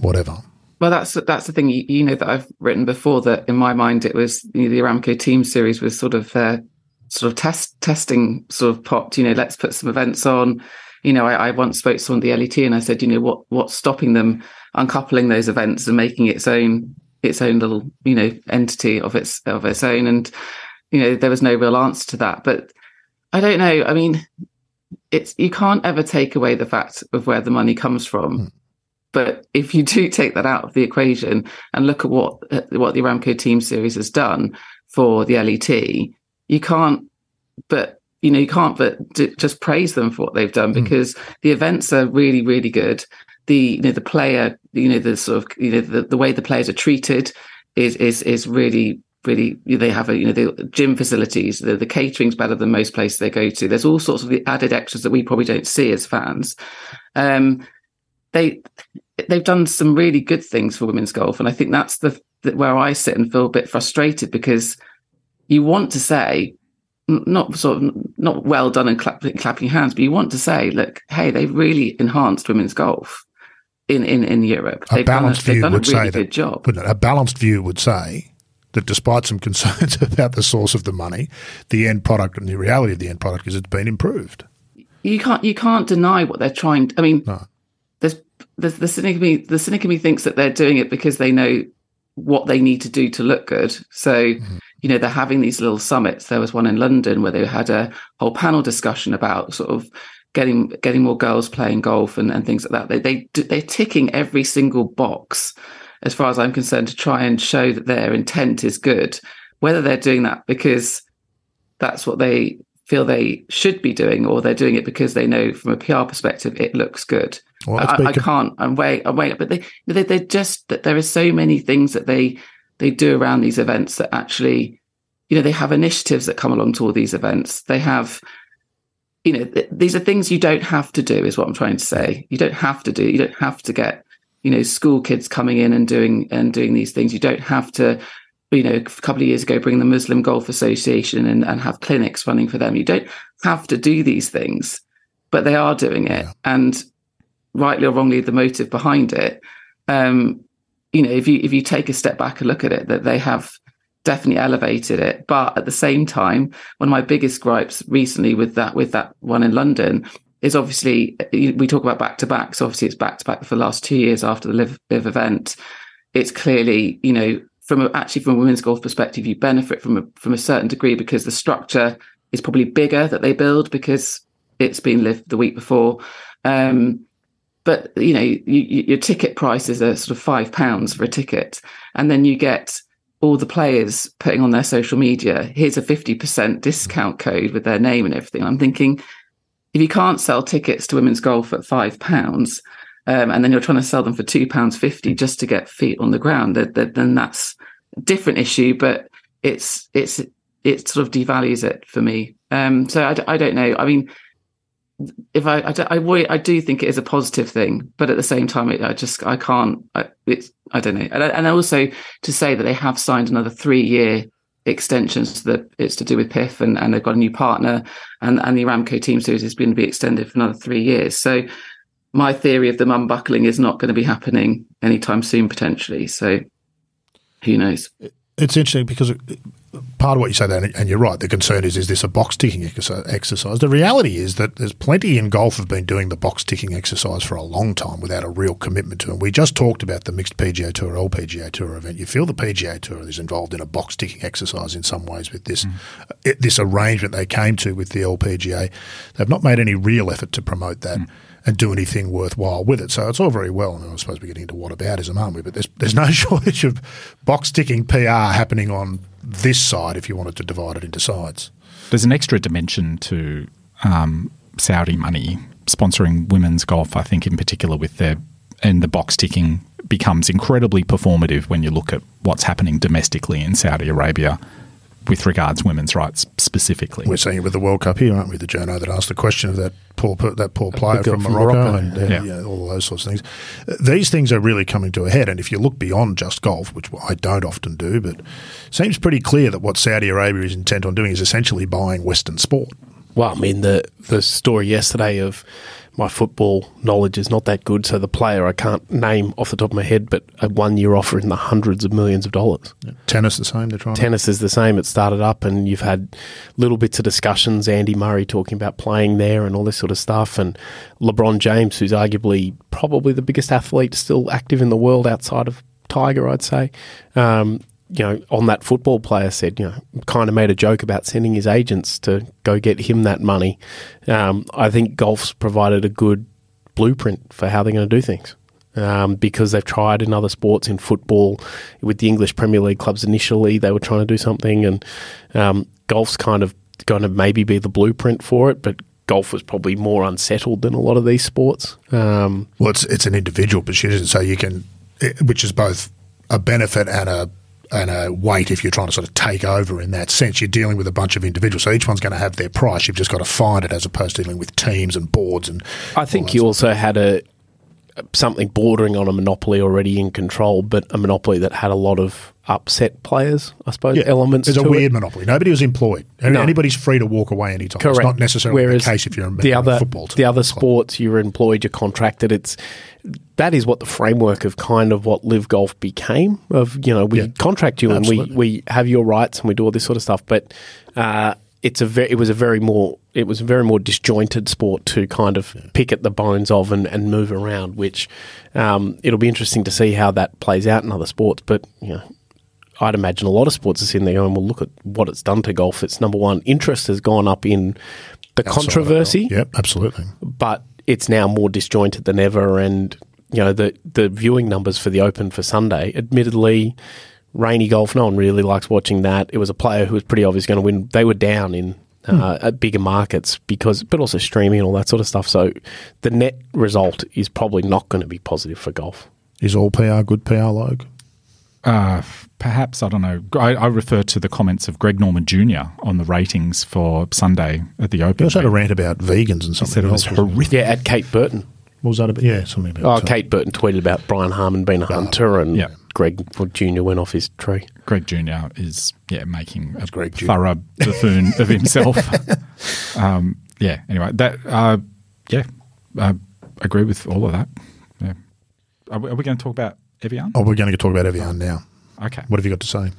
whatever? Well, that's that's the thing you, know that I've written before. That in my mind, it was you know, the Aramco Team Series was sort of uh, sort of test testing sort of pot. You know, let's put some events on. You know, I, I once spoke to someone at the LET and I said, you know, what what's stopping them uncoupling those events and making its own its own little you know entity of its of its own? And you know there was no real answer to that. But i don't know. I mean it's you can't ever take away the fact of where the money comes from. Mm. but if you do take that out of the equation and look at what what the Aramco team series has done for the LET you can't but you know you can't but just praise them for what they've done mm. because the events are really really good. The you know the player you know the sort of you know the, the way the players are treated is is is really really they have a you know the gym facilities the, the catering's better than most places they go to. There's all sorts of the added extras that we probably don't see as fans. Um they they've done some really good things for women's golf and i think that's the where i sit and feel a bit frustrated because you want to say not sort of not well done and clap, clapping hands but you want to say look hey they've really enhanced women's golf in, in, in Europe. A balanced a, view would really say that, job. A balanced view would say that despite some concerns about the source of the money, the end product and the reality of the end product is it's been improved. You can't you can't deny what they're trying. To, I mean, no. there's, there's the cynic of me the cynic of me thinks that they're doing it because they know what they need to do to look good. So, mm-hmm. You know, they're having these little summits. There was one in London where they had a whole panel discussion about sort of getting getting more girls playing golf and, and things like that. They they they're ticking every single box, as far as I'm concerned, to try and show that their intent is good. Whether they're doing that because that's what they feel they should be doing, or they're doing it because they know from a PR perspective it looks good. Well, I, I, can't. I'm way. I'm way. But they, they, they're just that there are so many things that they they do around these events that actually, you know, they have initiatives that come along to all these events. They have, you know, th- these are things you don't have to do. Is what I'm trying to say. You don't have to do. You don't have to get, you know, school kids coming in and doing and doing these things. You don't have to you know, a couple of years ago, bring the Muslim Golf Association and, and have clinics running for them. You don't have to do these things, but they are doing it. Yeah. And rightly or wrongly, the motive behind it, um, you know, if you if you take a step back and look at it, that they have definitely elevated it. But at the same time, one of my biggest gripes recently with that with that one in London is obviously we talk about back to back. So obviously it's back to back for the last two years after the live, LIV event. It's clearly, you know, from a, actually from a women's golf perspective, you benefit from a, from a certain degree because the structure is probably bigger that they build because it's been lived the week before. Um, but you know, you, you, your ticket prices are sort of five pounds for a ticket, and then you get all the players putting on their social media. Here's a fifty percent discount code with their name and everything. I'm thinking, if you can't sell tickets to women's golf at five pounds, um, and then you're trying to sell them for two pounds fifty just to get feet on the ground, then that's a different issue. But it's it's it sort of devalues it for me. Um, so I, I don't know. I mean, if I I, I, I do think it is a positive thing, but at the same time, it, I just I can't. I, it's I don't know. And, and also to say that they have signed another three year extensions that it's to do with PIF and, and they've got a new partner and, and the Aramco team series is going to be extended for another three years. So my theory of them unbuckling is not going to be happening anytime soon, potentially. So who knows? It's interesting because part of what you say there, and you're right, the concern is, is this a box ticking exercise? The reality is that there's plenty in golf have been doing the box ticking exercise for a long time without a real commitment to it. We just talked about the mixed PGA Tour, LPGA Tour event. You feel the PGA Tour is involved in a box ticking exercise in some ways with this, mm. this arrangement they came to with the LPGA. They've not made any real effort to promote that. Mm and do anything worthwhile with it. So it's all very well. Mean, I suppose we're getting into whataboutism, aren't we? But there's there's no shortage of box ticking PR happening on this side if you wanted to divide it into sides. There's an extra dimension to um, Saudi money sponsoring women's golf. I think in particular with their and the box ticking becomes incredibly performative when you look at what's happening domestically in Saudi Arabia with regards women's rights specifically. We're seeing it with the World Cup here, aren't we? The journo that asked the question of that poor that poor player from, from, Morocco, Morocco and uh, yeah. Yeah, all those sorts of things. These things are really coming to a head, and if you look beyond just golf, which I don't often do, but seems pretty clear that what Saudi Arabia is intent on doing is essentially buying Western sport. Well, I mean the the story yesterday of my football knowledge is not that good. So the player I can't name off the top of my head, but a one year offer in the hundreds of millions of dollars. Yeah. Tennis the same. They're trying. Tennis to- is the same. It started up, and you've had little bits of discussions. Andy Murray talking about playing there and all this sort of stuff, and LeBron James, who's arguably probably the biggest athlete still active in the world outside of Tiger, I'd say. Um, you know, on that football player said, you know, kind of made a joke about sending his agents to go get him that money. Um, I think golf's provided a good blueprint for how they're going to do things. Um, because they've tried in other sports, in football, with the English Premier League clubs initially, they were trying to do something, and um, golf's kind of going to maybe be the blueprint for it. But golf was probably more unsettled than a lot of these sports. Um, well, it's it's an individual position, so you can, which is both a benefit and a and uh, a weight if you're trying to sort of take over in that sense. You're dealing with a bunch of individuals, so each one's going to have their price. You've just got to find it as opposed to dealing with teams and boards. And I think you also had a something bordering on a monopoly already in control, but a monopoly that had a lot of upset players, I suppose, yeah, elements. There's a weird it. monopoly. Nobody was employed. No. Anybody's free to walk away anytime. Correct. It's not necessarily Whereas the case if you're a the other, football team. The other sports, you're employed, you're contracted. It's that is what the framework of kind of what LIV golf became. Of you know, we yeah, contract you absolutely. and we we have your rights and we do all this sort of stuff. But uh, it's a very, it was a very more it was a very more disjointed sport to kind of pick at the bones of and, and move around. Which um, it'll be interesting to see how that plays out in other sports. But you know, I'd imagine a lot of sports are sitting there going, "Well, look at what it's done to golf. It's number one, interest has gone up in the controversy, Yep, absolutely. but it's now more disjointed than ever. And you know, the the viewing numbers for the Open for Sunday, admittedly, rainy golf. No one really likes watching that. It was a player who was pretty obvious going to win. They were down in. Uh, at bigger markets because, but also streaming and all that sort of stuff. So, the net result is probably not going to be positive for golf. Is all PR good PR, Logue? Uh, perhaps I don't know. I, I refer to the comments of Greg Norman Jr. on the ratings for Sunday at the He Open. also had a rant about vegans and He something said it was else. horrific. Yeah, at Kate Burton. What was that about? Yeah, something about Oh, uh, Kate Burton tweeted about Brian Harman being a hunter, and Yeah. Greg Jr. went off his tree. Greg Jr. is yeah making a Greg thorough buffoon of himself. um, yeah. Anyway, that uh, yeah, I agree with all of that. Yeah. Are we, are we going to talk about Evian? Oh, we're going to talk about Evian now. Okay. What have you got to say?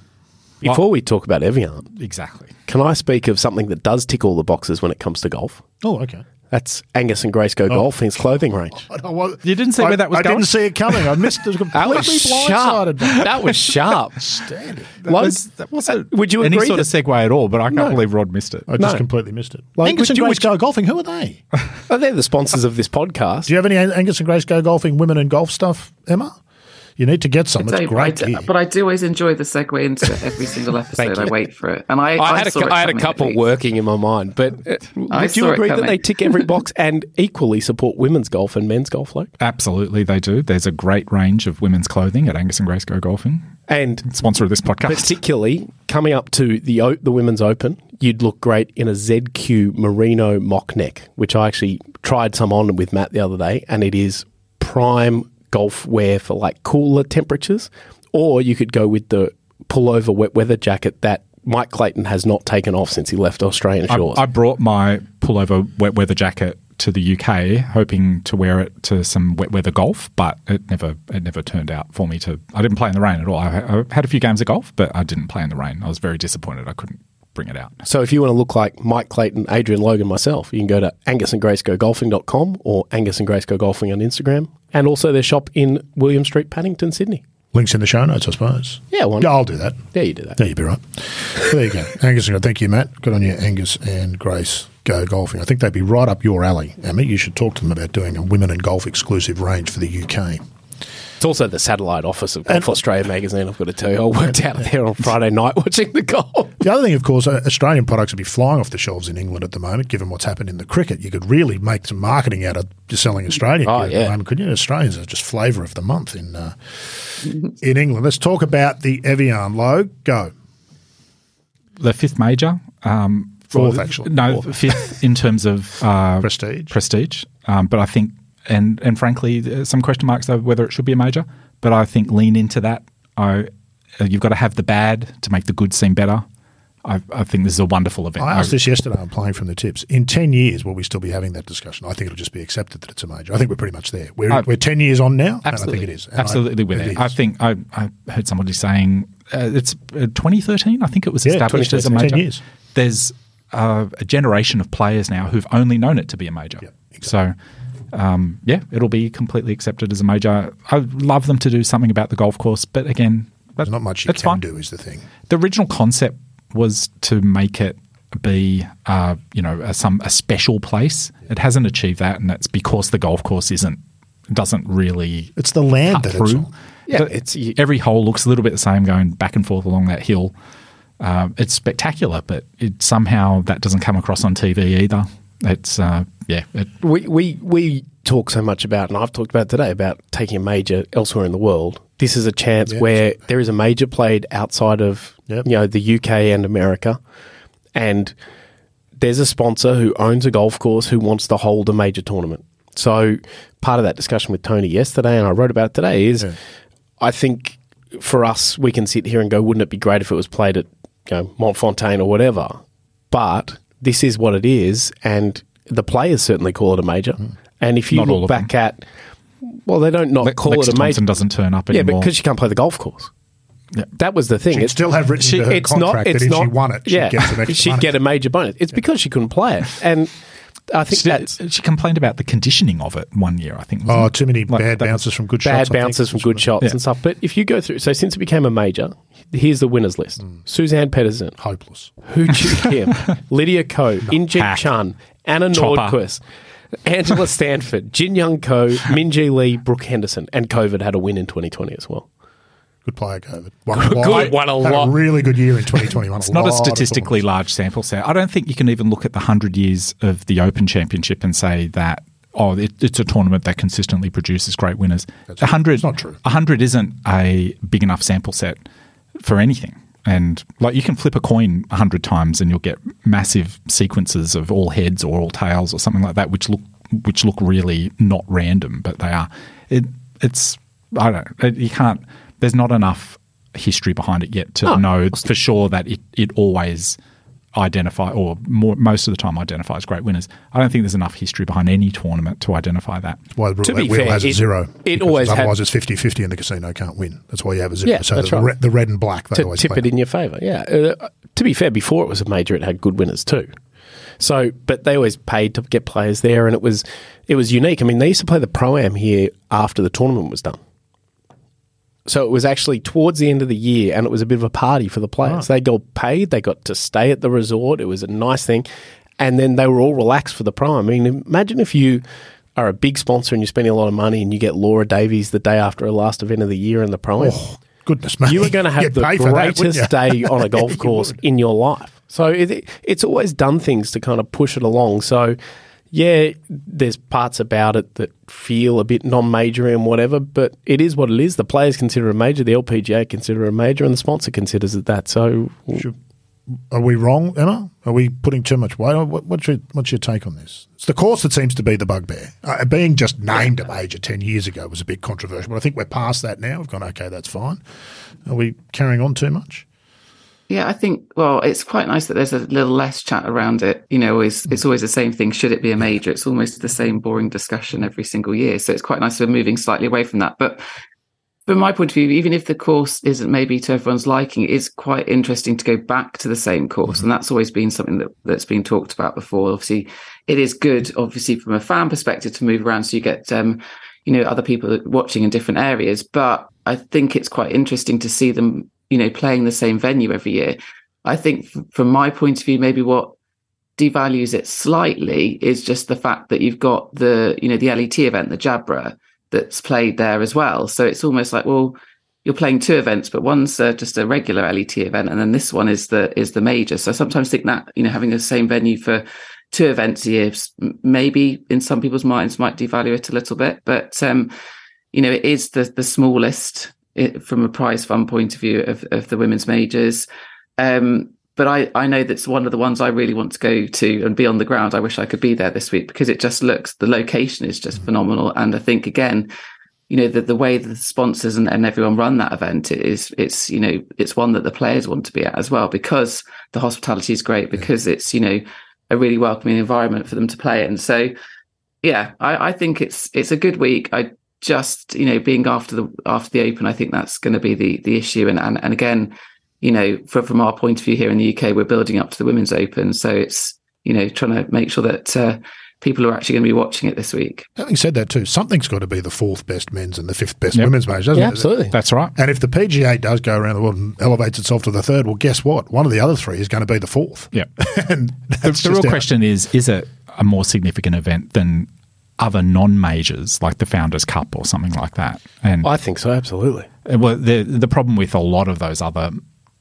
Before we talk about Evian, Exactly. can I speak of something that does tick all the boxes when it comes to golf? Oh, okay. That's Angus and Grace Go oh. Golfing's clothing range. Oh, you didn't see I, where that was I going? didn't see it coming. I missed it. That was Completely sharp. blindsided. That was sharp. Standard. That, was, that wasn't uh, Would you any agree sort of segue at all, but I can't No. believe Rod missed it. I just No. completely missed it. Like, Angus and you- Grace would Go Golfing. Who are they? Oh, they're the sponsors of this podcast. Do you have any Angus and Grace Go Golfing women and golf stuff, Emma? You need to get some. It's Dave, I great. do- gear. but I do always enjoy the segue into every single episode. I wait for it, and I, I had, a, saw cou- it I had a couple working in my mind, but uh, I would you agree that they tick every box and equally support women's golf and men's golf, like? Absolutely, they do. There's a great range of women's clothing at Angus and Grace Go Golfing, And sponsor of this podcast. particularly coming up to the o- the women's open, you'd look great in a ZQ merino mock neck, which I actually tried some on with Matt the other day, and it is prime golf wear for like cooler temperatures. Or you could go with the pullover wet weather jacket that Mike Clayton has not taken off since he left Australian I, shores. I brought my pullover wet weather jacket to the UK, hoping to wear it to some wet weather golf, but it never it never turned out for me to. I didn't play in the rain at all. I, I had a few games of golf, but I didn't play in the rain. I was very disappointed. I couldn't bring it out. So if you want to look like Mike Clayton, Adrian Logan, myself, you can go to angusandgracegogolfing.com or Angus and Grace Go Golfing on Instagram. And also their shop in William Street, Paddington, Sydney. Links in the show notes, I suppose. Yeah, one. Yeah, I'll do that. There you do that. There you be right. there you go. Angus and thank you, Matt. Good on you, Angus and Grace. Go golfing. I think they'd be right up your alley, Emma. You should talk to them about doing a women and golf exclusive range for the UK. It's also the satellite office of Golf Australia magazine, I've got to tell you. I worked out there on Friday night watching the golf. The other thing, of course, uh, Australian products would be flying off the shelves in England at the moment, given what's happened in the cricket. You could really make some marketing out of just selling Australian Oh, gear at yeah. the moment, couldn't you? Australians are just flavour of the month in uh, in England. Let's talk about the Evian. Low, go. The fifth major, um, Fourth, for- actually. No, Fourth. fifth in terms of uh, Prestige. prestige. Um, but I think, and and frankly, some question marks over whether it should be a major. But I think lean into that. I, uh, you've got to have the bad to make the good seem better. I, I think this is a wonderful event. I asked I- this yesterday. I'm playing from the tips. In ten years, will we still be having that discussion? I think it'll just be accepted that it's a major. I think we're pretty much there. We're, I- we're ten years on now, Absolutely, I think it is. And I- absolutely with it. I think I, I heard somebody saying uh, it's uh, 2013. I think it was Yeah, established as a major. 10 years. There's uh, a generation of players now who've only known it to be a major. Yep, So. Um, yeah, it'll be completely accepted as a major. I'd love them to do something about the golf course, but again, that, There's not much you that's can fine. do. Is the thing. The original concept was to make it be, uh, you know, a, some a special place. It hasn't achieved that, and that's because the golf course isn't doesn't really It's the land that it's through. on. Yeah, But it's- every hole looks a little bit the same, going back and forth along that hill. Um, it's spectacular, but it somehow that doesn't come across on TV either. It's uh, yeah, it, We, we, we talk so much about, and I've talked about today, about taking a major elsewhere in the world. This is a chance Yeah. where there is a major played outside of Yep. you know the UK and America, and there's a sponsor who owns a golf course who wants to hold a major tournament. So part of that discussion with Tony yesterday, and I wrote about it today, is Yeah. I think for us we can sit here and go, wouldn't it be great if it was played at you know, Morfontaine or whatever? But this is what it is, and the players certainly call it a major. Hmm. And if you. Not look of them. back at, well, they don't not Le- call Lexi it a major. Thompson doesn't turn up Yeah, anymore. because she can't play the golf course. That was the thing. She'd It's- still have written into her contract that if she won it, she'd yeah, get some extra she'd get a major bonus. It's because she couldn't play it, and I think She, that's she complained about the conditioning of it one year, I think. Oh, it? too many Like, bad bounces from good bad shots. I think. bounces from good shots Yeah. and stuff. But if you go through, so since it became a major, here's the winners list: Hmm. Suzann Pettersen, Hopeless. Hyo Joo Kim, Lydia Ko, Injit Hack. Chun, Anna Chopper. Nordqvist, Angela Stanford, Jin Young Ko, Minjee Lee, Brooke Henderson, and COVID had a win in 2020 as well. Good player, COVID. Won a Good, won a Had lot. really good year in 2021. It's not a statistically large sample set. I don't think you can even look at the 100 years of the Open Championship and say that, oh, it, it's a tournament that consistently produces great winners. That's- 100, it's not true. 100 isn't a big enough sample set for anything. And like you can flip a coin 100 times and you'll get massive sequences of all heads or all tails or something like that, which look which look really not random, but they are. It, it's I don't. It, you can't. There's not enough history behind it yet to No. know for sure that it, it always identify or more, most of the time identifies great winners. I don't think there's enough history behind any tournament to identify that. Why the To roulette be wheel fair, has a zero. it because always had- otherwise it's 50-50 and the casino can't win. That's why you have a zero. Yeah, so that's the, right. red, the red and black they to always tip play. it in your favour. Yeah. Uh, to be fair, before it was a major, it had good winners too. So, but they always paid to get players there, and it was it was unique. I mean, they used to play the pro am here after the tournament was done. So it was actually towards the end of the year, and it was a bit of a party for the players. They got paid, they got to stay at the resort. It was a nice thing, and then they were all relaxed for the prime. I mean, imagine if you are a big sponsor and you're spending a lot of money, and you get Laura Davies the day after her last event of the year in the prime. Oh, goodness me. You are going to have You'd the for that, greatest day on a golf course would. in your life. So it, it's always done things to kind of push it along. So, yeah, there's parts about it that feel a bit non-major and whatever, but it is what it is. The players consider it a major, the LPGA consider it a major, and the sponsor considers it that. So, Are we wrong, Emma? Are we putting too much weight? on- What, what's, your, what's your take on this? It's the course that seems to be the bugbear. Uh, being just named a major 10 years ago was a bit controversial, but I think we're past that now. We've gone, okay, that's fine. Are we carrying on too much? Yeah, I think. Well, it's quite nice that there's a little less chat around it. You know, always it's always the same thing. Should it be a major? It's almost the same boring discussion every single year. So it's quite nice we're moving slightly away from that. But from my point of view, even if the course isn't maybe to everyone's liking, it is quite interesting to go back to the same course, and that's always been something that that's been talked about before. Obviously, it is good, obviously from a fan perspective, to move around so you get. Um, you know, other people watching in different areas, but I think it's quite interesting to see them you know, playing the same venue every year. I think from my point of view, maybe what devalues it slightly is just the fact that you've got the, you know, the LET event, the Jabra, that's played there as well. So it's almost like, well, you're playing two events, but one's uh, just a regular LET event, and then this one is the is the major. So I sometimes think that you know having the same venue for two events a year, maybe in some people's minds might devalue it a little bit, but um, you know it is the the smallest it, from a prize fund point of view of, of the women's majors. Um, but I, I know that's one of the ones I really want to go to and be on the ground. I wish I could be there this week because it just looks the location is just phenomenal. And I think again, you know, the, the way the sponsors and, and everyone run that event it is it's, you know, it's one that the players want to be at as well because the hospitality is great, because it's, you know, a really welcoming environment for them to play in. So yeah, I, I think it's it's a good week. I just, you know, being after the after the open, I think that's going to be the the issue. And and, and again, you know, from from our point of view here in the UK, we're building up to the women's open, so it's you know trying to make sure that uh, people are actually going to be watching it this week. Having said that, too, something's got to be the fourth best men's and the fifth best Yep. women's major, doesn't yeah, it? absolutely. That's right. And if the PGA does go around the world and elevates itself to the third, well, guess what? One of the other three is going to be the fourth. Yeah. and The, that's the real out. question is is it a more significant event than other non majors like the Founders Cup or something like that? And I think so, absolutely. Uh, Well, the the problem with a lot of those other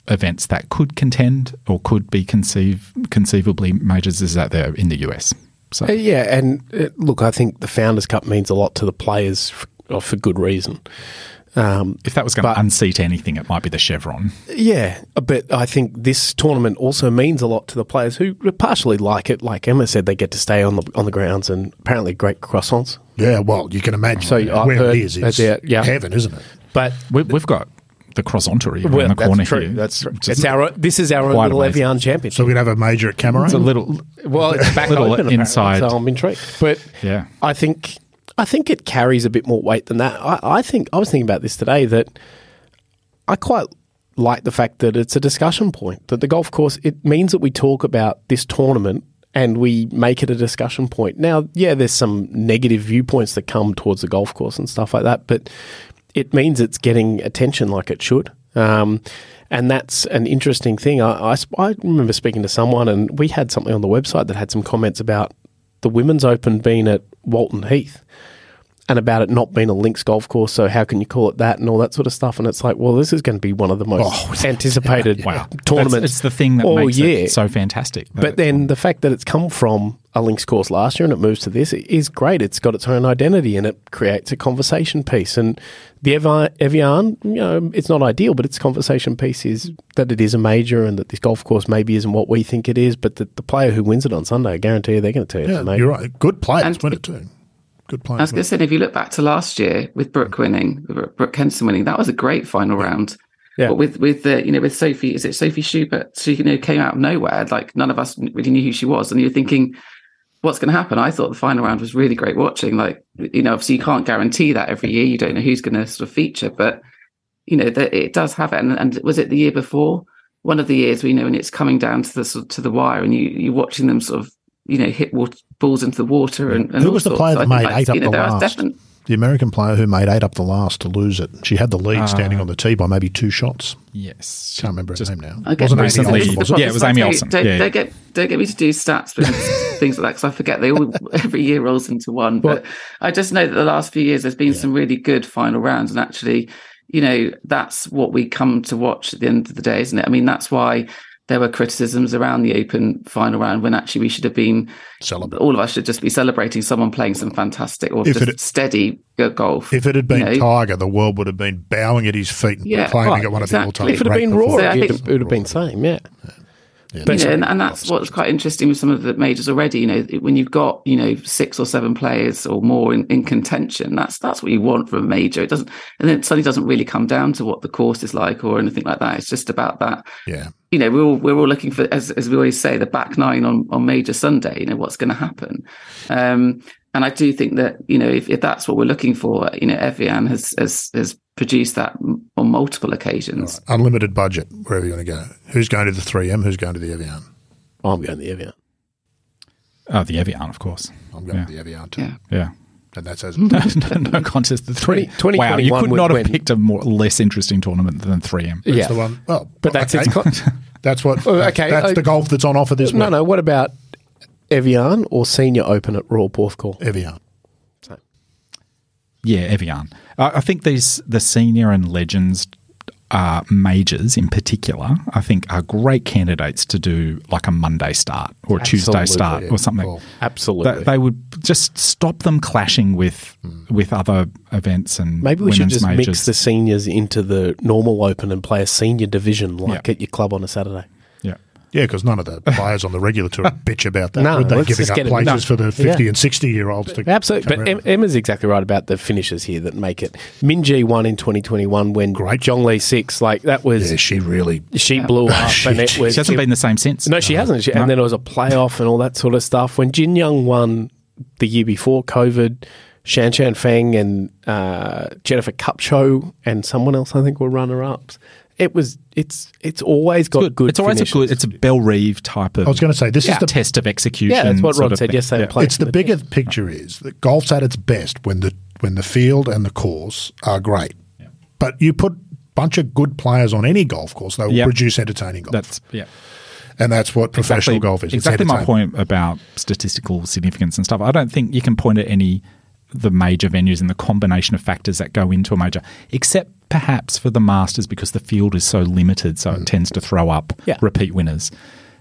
events that could contend or could be conceive conceivably majors is that they're in the US. So Uh, yeah, and uh, look, I think the Founders Cup means a lot to the players for, for good reason. Um, if that was going but- to unseat anything, it might be the Chevron. Yeah, but I think this tournament also means a lot to the players who partially like it. Like Emma said, they get to stay on the on the grounds and apparently great croissants. Yeah, well, you can imagine So I've where heard it is. It's they're- yeah. heaven, isn't it? But We, we've got the croissantery around well, the corner that's true. here. That's true. It's our this is our own little amazing. Evian championship. So we'd have a major at Cameroon. it's a little well, it's back little open inside. so I'm intrigued. But Yeah. I think I think it carries a bit more weight than that. I, I think I was thinking about this today that I quite like the fact that it's a discussion point. That the golf course it means that we talk about this tournament and we make it a discussion point. Now, yeah, there's some negative viewpoints that come towards the golf course and stuff like that, but it means it's getting attention like it should. Um, and that's an interesting thing. I, I, I remember speaking to someone, and we had something on the website that had some comments about the Women's Open being at Walton Heath and about it not being a links golf course. So how can you call it that and all that sort of stuff? And it's like, well, this is going to be one of the most Oh, anticipated Wow. tournaments. That's, it's the thing that all makes year. it so fantastic. But then the fact that it's come from a links course last year and it moves to this is great. It's got its own identity and it creates a conversation piece. And the Evi- Evian, you know, it's not ideal, but its conversation piece is that it is a major and that this golf course maybe isn't what we think it is, but that the player who wins it on Sunday, I guarantee you they're going to tell you it's Yeah, a major. you're right. Good players And- win it too. Good I was going to say, if you look back to last year with Brooke mm-hmm. winning, Brooke Henderson winning, that was a great final round. Yeah. But with with the you know with Sophie, is it Sophie Schubert? She you know came out of nowhere, like none of us really knew who she was, and you're thinking, what's going to happen? I thought the final round was really great watching. Like you know, obviously you can't guarantee that every year. You don't know who's going to sort of feature, but you know that it does have it. And, and was it the year before? One of the years we know, when it's coming down to the sort of- to the wire, and you you're watching them sort of you know hit water, balls into the water and, and Who all was the sorts. player So that think made eight up you know, the last? definite- The American player who made eight up the last to lose it. She had the lead uh, standing on the tee by maybe two shots. yes. Can't remember her Just- name now. Okay, Wasn't this is- Amy recently- Olson, was it? Yeah, it was It's like, Amy hey, Olson. Don't, Yeah, don't get don't get me to do stats but things like that because I forget they all every year rolls into one. But I just know that the last few years there's been some really good final rounds, and actually, you know, that's what we come to watch at the end of the day, isn't it? I mean, that's why there were criticisms around the Open final round when actually we should have been Celebrate. all of us should just be celebrating someone playing some fantastic or If just it- steady good golf. If it had been you know. Tiger, the world would have been bowing at his feet and Yeah, proclaiming right, it one exactly. of the all-time if it had been Rory, So I performances. it, would have been same, yeah. Yeah. But- you know, and, and that's what's quite interesting with some of the majors already. You know, when you've got you know six or seven players or more in, in contention, that's that's what you want from a major. It doesn't, and then it suddenly doesn't really come down to what the course is like or anything like that. It's just about that. yeah. You know, we're all we're all looking for, as as we always say, the back nine on on major Sunday. You know, what's going to happen. Um, and I do think that you know if, if that's what we're looking for, you know, Evian has has has produced that on multiple occasions. Unlimited budget, wherever you want to go. Who's going to the 3M? Who's going to the Evian? I'm going to the Evian. Oh, the Evian, of course. I'm going Yeah. to the Evian too. Yeah. Yeah. And that's as no, no, no contest. The three. 20 wow, you could not have when- picked a more less interesting tournament than 3M. that's yeah. the one. Well, But that's okay. its con- that's what. Oh, okay, that's I- the golf that's on offer this No, week. No, no. What about Evian or Senior Open at Royal Porthcawl? Evian. Yeah, Evian. I I think these the senior and legends uh, majors in particular, I think are great candidates to do like a Monday start or a Tuesday start yeah. or something. Cool. Absolutely. That they would just stop them clashing with with other events and Maybe we should just majors. mix the seniors into the normal Open and play a senior division like Yeah. at your club on a Saturday. Yeah. Yeah, because none of the players on the regular tour bitch about that. No, would they let's giving just up get it- places no. for the 50 Yeah. and 60 year olds to Absolutely. come But around. em- Emma's exactly right about the finishes here that make it. Minjee won in 2021 when Great. Jong Lee 6, like that was, yeah, she really. she blew up She- and it was. She hasn't been the same since. No, she hasn't. She, No. And then it was a playoff and all that sort of stuff. When Jin Young won the year before COVID, Shan Shan Feng and uh, Jennifer Kupcho and someone else, I think, were runner ups. It was. It's. It's always got good. good. It's always finishes. a good. It's a Bell Reeve type of. I was going to say, this yeah, is the test of execution. Yeah, that's what Rod said thing. yesterday. Yeah. Play it's the from bigger picture is that golf's at its best when the when the field and the course are great. But you put a bunch of good players on any golf course, they will Yep. produce entertaining golf. That's yeah. and that's what professional golf is. It's Exactly my point about statistical significance and stuff. I don't think you can point at any the major venues and the combination of factors that go into a major, except perhaps for the Masters because the field is so limited, so it mm. tends to throw up Yeah. repeat winners.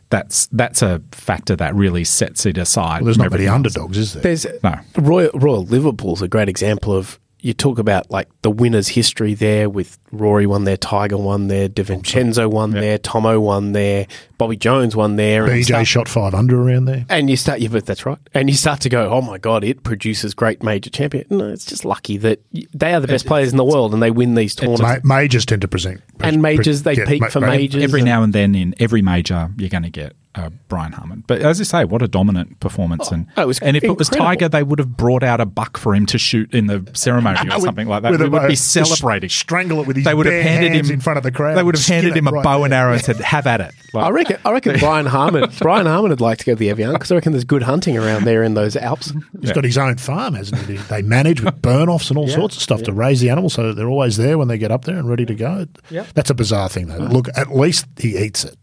That's that's a factor that really sets it aside. Well, there's from not many else. underdogs, is there? There's No. Royal, Royal Liverpool's a great example of you talk about like the winners' history there with Rory won there, Tiger won there, De Vicenzo won there, Tomo won there, Bobby Jones won there, and BJ stuff. shot five under around there. And you start, yeah, but that's right. And you start to go, oh my god, it produces great major champion. No, it's just lucky that they are the best players in the world and they win these tournaments. Ma- majors tend to present and majors, they get peak ma- for ma- majors. Every and- now and then, in every major, you're going to get uh, Brian Harman. But as you say, what a dominant performance! and oh, it was and if it was. Tiger, they would have brought out a buck for him to shoot in the ceremony or With- something like that. with We a would be celebrating. strangle it with his they would have bare handed hands him in front of the crowd They would have handed him a right bow and arrow and said, "Have at it." Like, I reckon. I reckon Brian Harman. Brian Harman would like to go to the Evian because I reckon there's good hunting around there in those Alps. He's got his own farm, hasn't he? They manage with burn offs and all sorts of stuff to raise the animals so that they're always there when they get up there and ready to go. Yeah. That's a bizarre thing, though. Look, at least he eats it.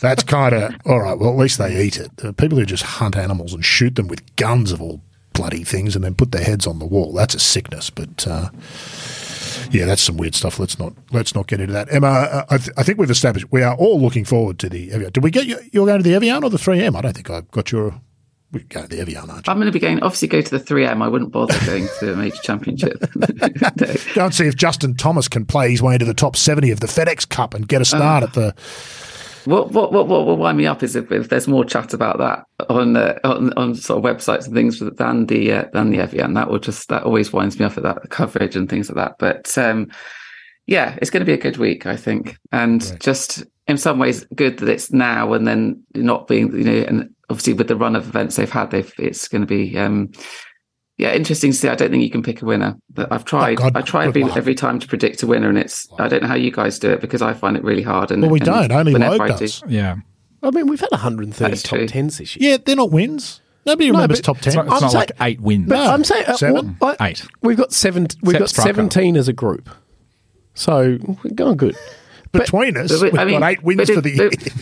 That's kind of all right. Well, at least they eat it. The people who just hunt animals and shoot them with guns of all bloody things and then put their heads on the wall. That's a sickness. But uh, yeah, that's some weird stuff. Let's not let's not get into that. Emma, uh, I, th- I think we've established we are all looking forward to the Evian. Did we get you? You're going to the Evian or the 3M? I don't think I've got your. We're going to the Evian, aren't you? I'm going to be going. Obviously, go to the 3M. I wouldn't bother going to a major championship. No. Go and see if Justin Thomas can play his way into the top 70 of the FedEx Cup and get a start at the. What what what what will wind me up is if, if there's more chat about that on, uh, on on sort of websites and things than the uh, than the Evian. That will just that always winds me up at that coverage and things like that. But um, yeah, it's going to be a good week, I think, and just in some ways good that it's now and then not being you know and obviously with the run of events they've had, they've it's going to be. Um, yeah, interesting to see. I don't think you can pick a winner, but I've tried. Oh, I try good every, every time to predict a winner, and it's. I don't know how you guys do it because I find it really hard. And Well, we and don't. Only whenever Loeb I do- does. yeah. I mean, we've had 130 top true. tens this year. Yeah, they're not wins. Nobody remembers but top 10. It's not, it's I'm not saying- like eight wins. But No. I'm saying uh, Seven? what- I- Eight. We've got seven. We've Sepp got Straka. 17 as a group, so we're going good. Between us, but we- we've I mean, got eight wins but for the year. but-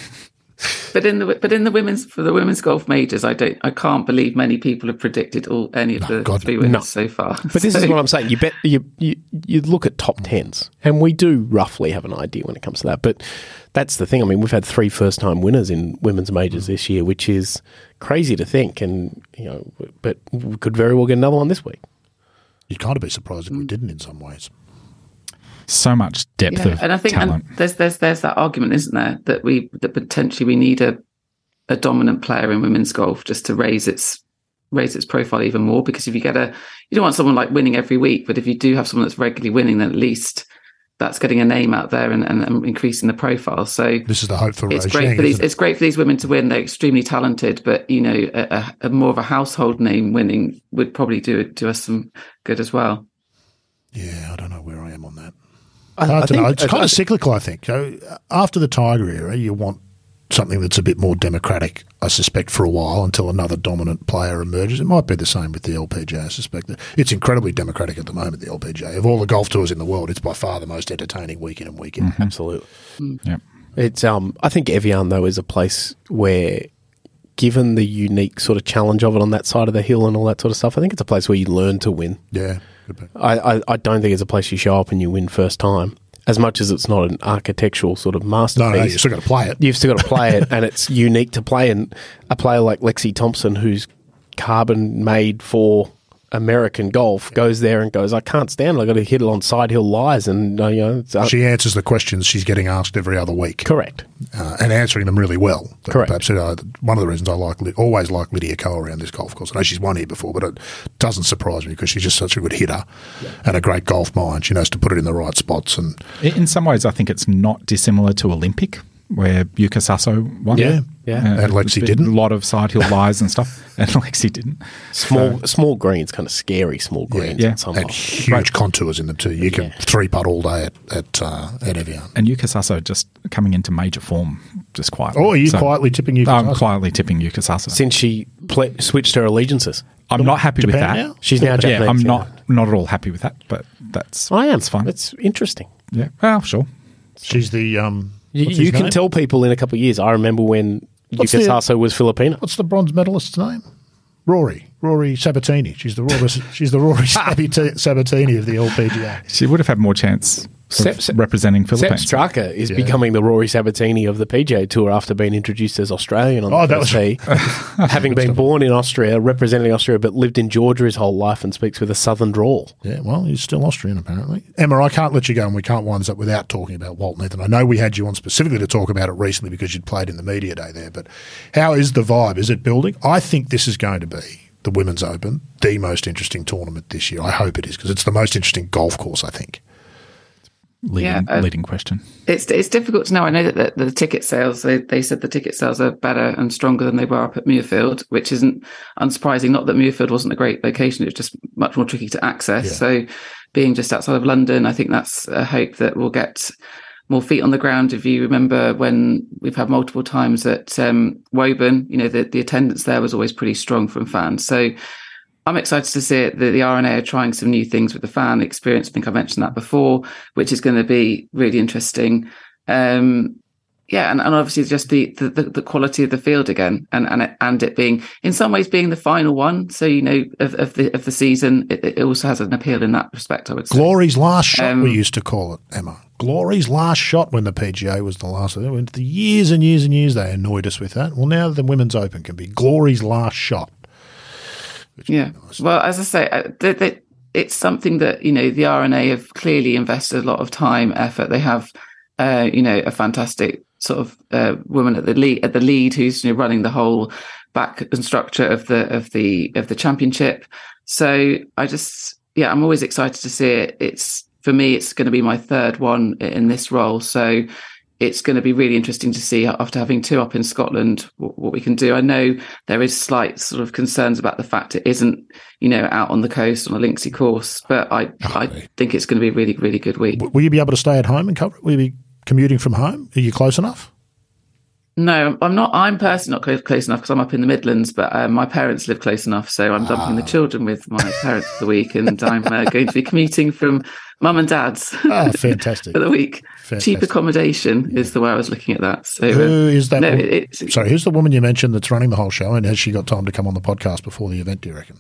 But in the but in the women's for the women's golf majors, I don't I can't believe many people have predicted all any of the God, three winners no. so far. But this is what I'm saying. You bet you, you you look at top tens, and we do roughly have an idea when it comes to that. But that's the thing. I mean, we've had three first time winners in women's majors this year, which is crazy to think. And you know, but we could very well get another one this week. You'd kind of be surprised Mm. if we didn't in some ways. So much depth yeah, of and I think talent. and there's there's there's that argument, isn't there, that we that potentially we need a a dominant player in women's golf just to raise its raise its profile even more. Because if you get a you don't want someone like winning every week, but if you do have someone that's regularly winning, then at least that's getting a name out there and, and, and increasing the profile. So This is the hope for it's Regine. great for these. it? It's great for these women to win. They're extremely talented, but you know, a, a, a more of a household name winning would probably do do us some good as well. Yeah, I don't know where I am on that. I, Hard I to know. think- It's kind I- of cyclical, I think. So, uh, After the Tiger era, you want something that's a bit more democratic, I suspect, for a while until another dominant player emerges. It might be the same with the LPGA, I suspect. that It's incredibly democratic at the moment, the LPGA. Of all the golf tours in the world, it's by far the most entertaining weekend in and week in. absolutely. Yeah. It's um I think Evian though is a place where given the unique sort of challenge of it on that side of the hill and all that sort of stuff, I think it's a place where you learn to win. Yeah. I, I, I don't think it's a place you show up and you win first time. As much as it's not an architectural sort of No, masterpiece. no, you still got to play it. You've still got to play it, and it's unique to play. And a player like Lexi Thompson, who's carbon made for American golf, goes there and goes, "I can't stand. it. I got to hit it on side hill lies." And uh, you know, it's, uh, She answers the questions she's getting asked every other week. correct. uh, and answering them really well. Correct. Perhaps uh, one of the reasons I like always like Lydia Ko around this golf course. I know she's won here before, but it doesn't surprise me because she's just such a good hitter and a great golf mind. She knows to put it in the right spots. And In in some ways, I think it's not dissimilar to Olympic, where Yuka Sasso won. Yeah, yeah. And Lexi a didn't. A lot of side hill lies and stuff, and Lexi didn't. Small small greens, kind of scary small greens. Yeah. in some and holes. huge contours in them too. You can Yeah. three putt all day at at, uh, at Evian. And Yuka Sasso just coming into major form, just quietly. Oh, are you So- quietly tipping Yuka I'm Sasso? quietly tipping Yuka Sasso. Since she ple- switched her allegiances, I'm not happy with that. now? she's now Yeah, Japanese. I'm yeah. not not at all happy with that, but that's I am. It's fine. It's interesting. yeah, well, sure. She's the um. You, you can tell people in a couple of years. I remember when What's Yuka the- Sasso was Filipino. What's the bronze medalist's name? Rory. Rory Sabatini. She's the Rory, she's the Rory Sabati- Sabatini of the LPGA. She would have had more chance of Sep- Sep- representing Sepp Philippines. Straka is Yeah. becoming the Rory Sabatini of the PGA Tour after being introduced as Australian on Oh, the that tee. having been born in Austria, representing Austria, but lived in Georgia his whole life and speaks with a southern drawl. Yeah, well, he's still Austrian, apparently. Emma, I can't let you go and we can't wind this up without talking about Walton Heath. I know we had you on specifically to talk about it recently because you'd played in the media day there, but how is the vibe? Is it building? I think this is going to be the Women's Open, the most interesting tournament this year. I hope it is because it's the most interesting golf course, I think. Leading, Yeah, leading question. It's it's difficult to know. I know that the, the ticket sales they, they said the ticket sales are better and stronger than they were up at Muirfield, which isn't unsurprising. Not that Muirfield wasn't a great location; it was just much more tricky to access. Yeah. So, being just outside of London, I think that's a hope that we'll get more feet on the ground. If you remember when we've had multiple times at um, Woburn, you know the the attendance there was always pretty strong from fans. So. I'm excited to see it. The, the R&A are trying some new things with the fan experience. I think I mentioned that before, which is going to be really interesting. Um, yeah, and, and obviously just the, the the quality of the field again, and and it, and it being in some ways being the final one. So you know of, of the of the season, it, it also has an appeal in that respect. I would say. Glory's last shot, Um, we used to call it, Emma. Glory's last shot when the PGA was the last. It went the years and years and years they annoyed us with that. Well, now the Women's Open can be Glory's last shot. Yeah. Well, as I say, uh, it's something that you know the R&A have clearly invested a lot of time, effort. They have, uh, you know, a fantastic sort of uh, woman at the lead at the lead who's you know running the whole back and structure of the of the of the championship. So I just yeah, I'm always excited to see it. It's for me, it's going to be my third one in this role. So it's going to be really interesting to see after having two up in Scotland what, what we can do. I know there is slight sort of concerns about the fact it isn't, you know, out on the coast on a linksy course, but I I think it's going to be a really really good week. Will you be able to stay at home and cover it? Will you be commuting from home? Are you close enough? No, I'm not. I'm personally not close, close enough because I'm up in the Midlands, but uh, my parents live close enough, so I'm dumping the children with my parents for the week, and I'm uh, going to be commuting from mum and dad's Ah, fantastic. for the week. Fantastic. Cheap accommodation is the way I was looking at that. So uh, Who is that? no, wo- it's, Sorry, who's the woman you mentioned that's running the whole show? And has she got time to come on the podcast before the event? Do you reckon?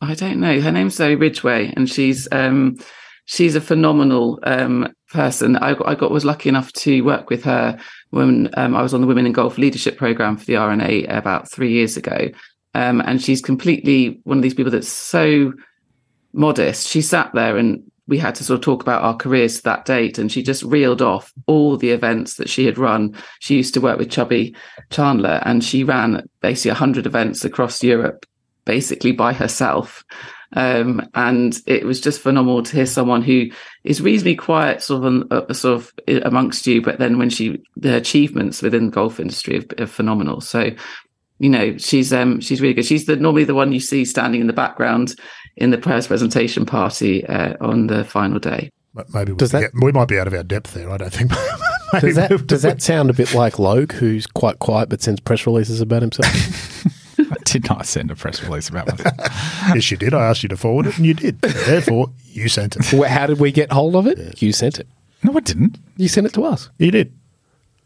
I don't know. Her name's Zoe Ridgway, and she's um, she's a phenomenal um, person. I, got- I got was lucky enough to work with her when um, I was on the Women in Golf Leadership Program for the RNA about three years ago, um, and she's completely one of these people that's so modest. She sat there and we had to sort of talk about our careers to that date, and she just reeled off all the events that she had run. She used to work with Chubby Chandler, and she ran basically 100 events across Europe, basically by herself. Um, and it was just phenomenal to hear someone who is reasonably quiet, sort of, uh, sort of amongst you, but then when she the achievements within the golf industry are, are phenomenal. So, you know, she's um she's really good. She's the normally the one you see standing in the background in the press presentation party uh, on the final day. Maybe Does we, that- we might be out of our depth there. I don't think. Does that does that sound a bit like Logue, who's quite quiet but sends press releases about himself? I did not send a press release about myself. yes, you did. I asked you to forward it, and you did. Therefore, you sent it. Well, How did we get hold of it? You sent it. no, I didn't. You sent it to us. You did.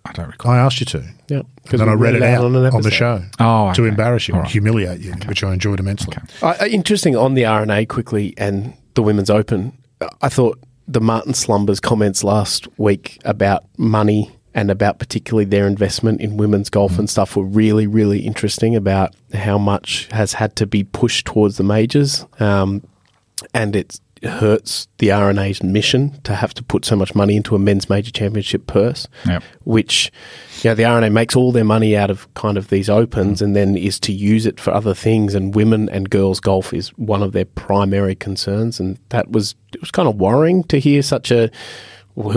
I don't recall. I asked you to. Yeah, And then I read it out on, an the show Oh, to embarrass you and right. humiliate you, which I enjoyed immensely. Uh, interesting on the R&A quickly and the Women's Open. I thought the Martin Slumbers comments last week about money and about particularly their investment in women's golf and stuff were really, really interesting about how much has had to be pushed towards the majors. Um, and it hurts the R&A's mission to have to put so much money into a men's major championship purse Yep. which you know the R&A makes all their money out of kind of these opens and then is to use it for other things and women and girls golf is one of their primary concerns and that was it was kind of worrying to hear such a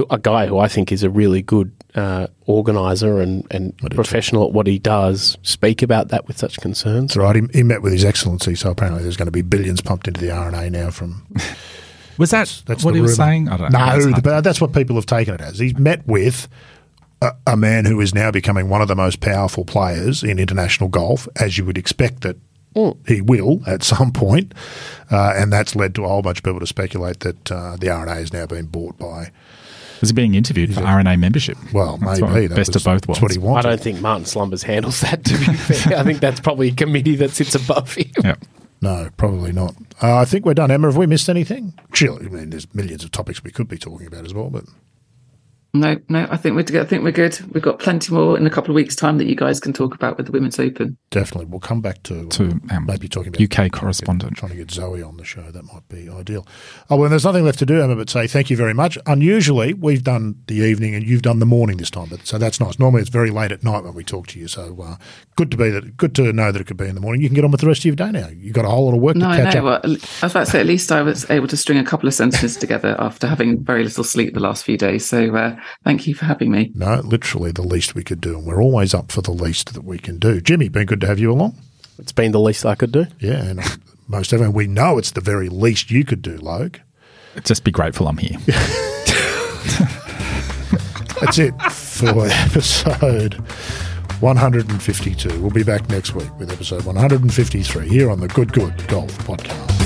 a guy who I think is a really good uh, organizer and, and professional at what he does speak about that with such concerns. That's right. He, he met with His Excellency, so apparently there's going to be billions pumped into the R&A now from. Was that That's what the he was saying? I don't know. No, It's hard but that's what people have taken it as. He's met with a, a man who is now becoming one of the most powerful players in international golf, as you would expect that he will at some point. Uh, and that's led to a whole bunch of people to speculate that uh, the R&A has now been bought by, Was he being interviewed for R&A membership? well, That's maybe. what- best of both worlds. what he I don't think Martin Slumbers handles that. To be fair, I think that's probably a committee that sits above him. Yeah. No, probably not. Uh, I think we're done. Emma, have we missed anything? Surely, I mean, there's millions of topics we could be talking about as well, but No, no, I think we're I think we're good. We've got plenty more in a couple of weeks' time that you guys can talk about with the Women's Open. Definitely, we'll come back to, To, um, maybe talking about UK correspondent. trying to get Zoe on the show. That might be ideal. Oh well, there's nothing left to do, Emma, but say thank you very much. Unusually, we've done the evening and you've done the morning this time, but so that's nice. Normally, it's very late at night when we talk to you. So uh, good to be that. Good to know that it could be in the morning. You can get on with the rest of your day now. You've got a whole lot of work No, to I catch know. up. Well, I was about to say, at least I was able to string a couple of sentences together after having very little sleep the last few days. So uh, thank you for having me. No, literally the least we could do, and we're always up for the least that we can do. Jimmy, been good to have you along. It's been the least I could do. Yeah, and most everyone we know it's the very least you could do, Logue. Just be grateful I'm here. That's it for episode 152. We'll be back next week with episode 153 here on the Good Good Golf Podcast.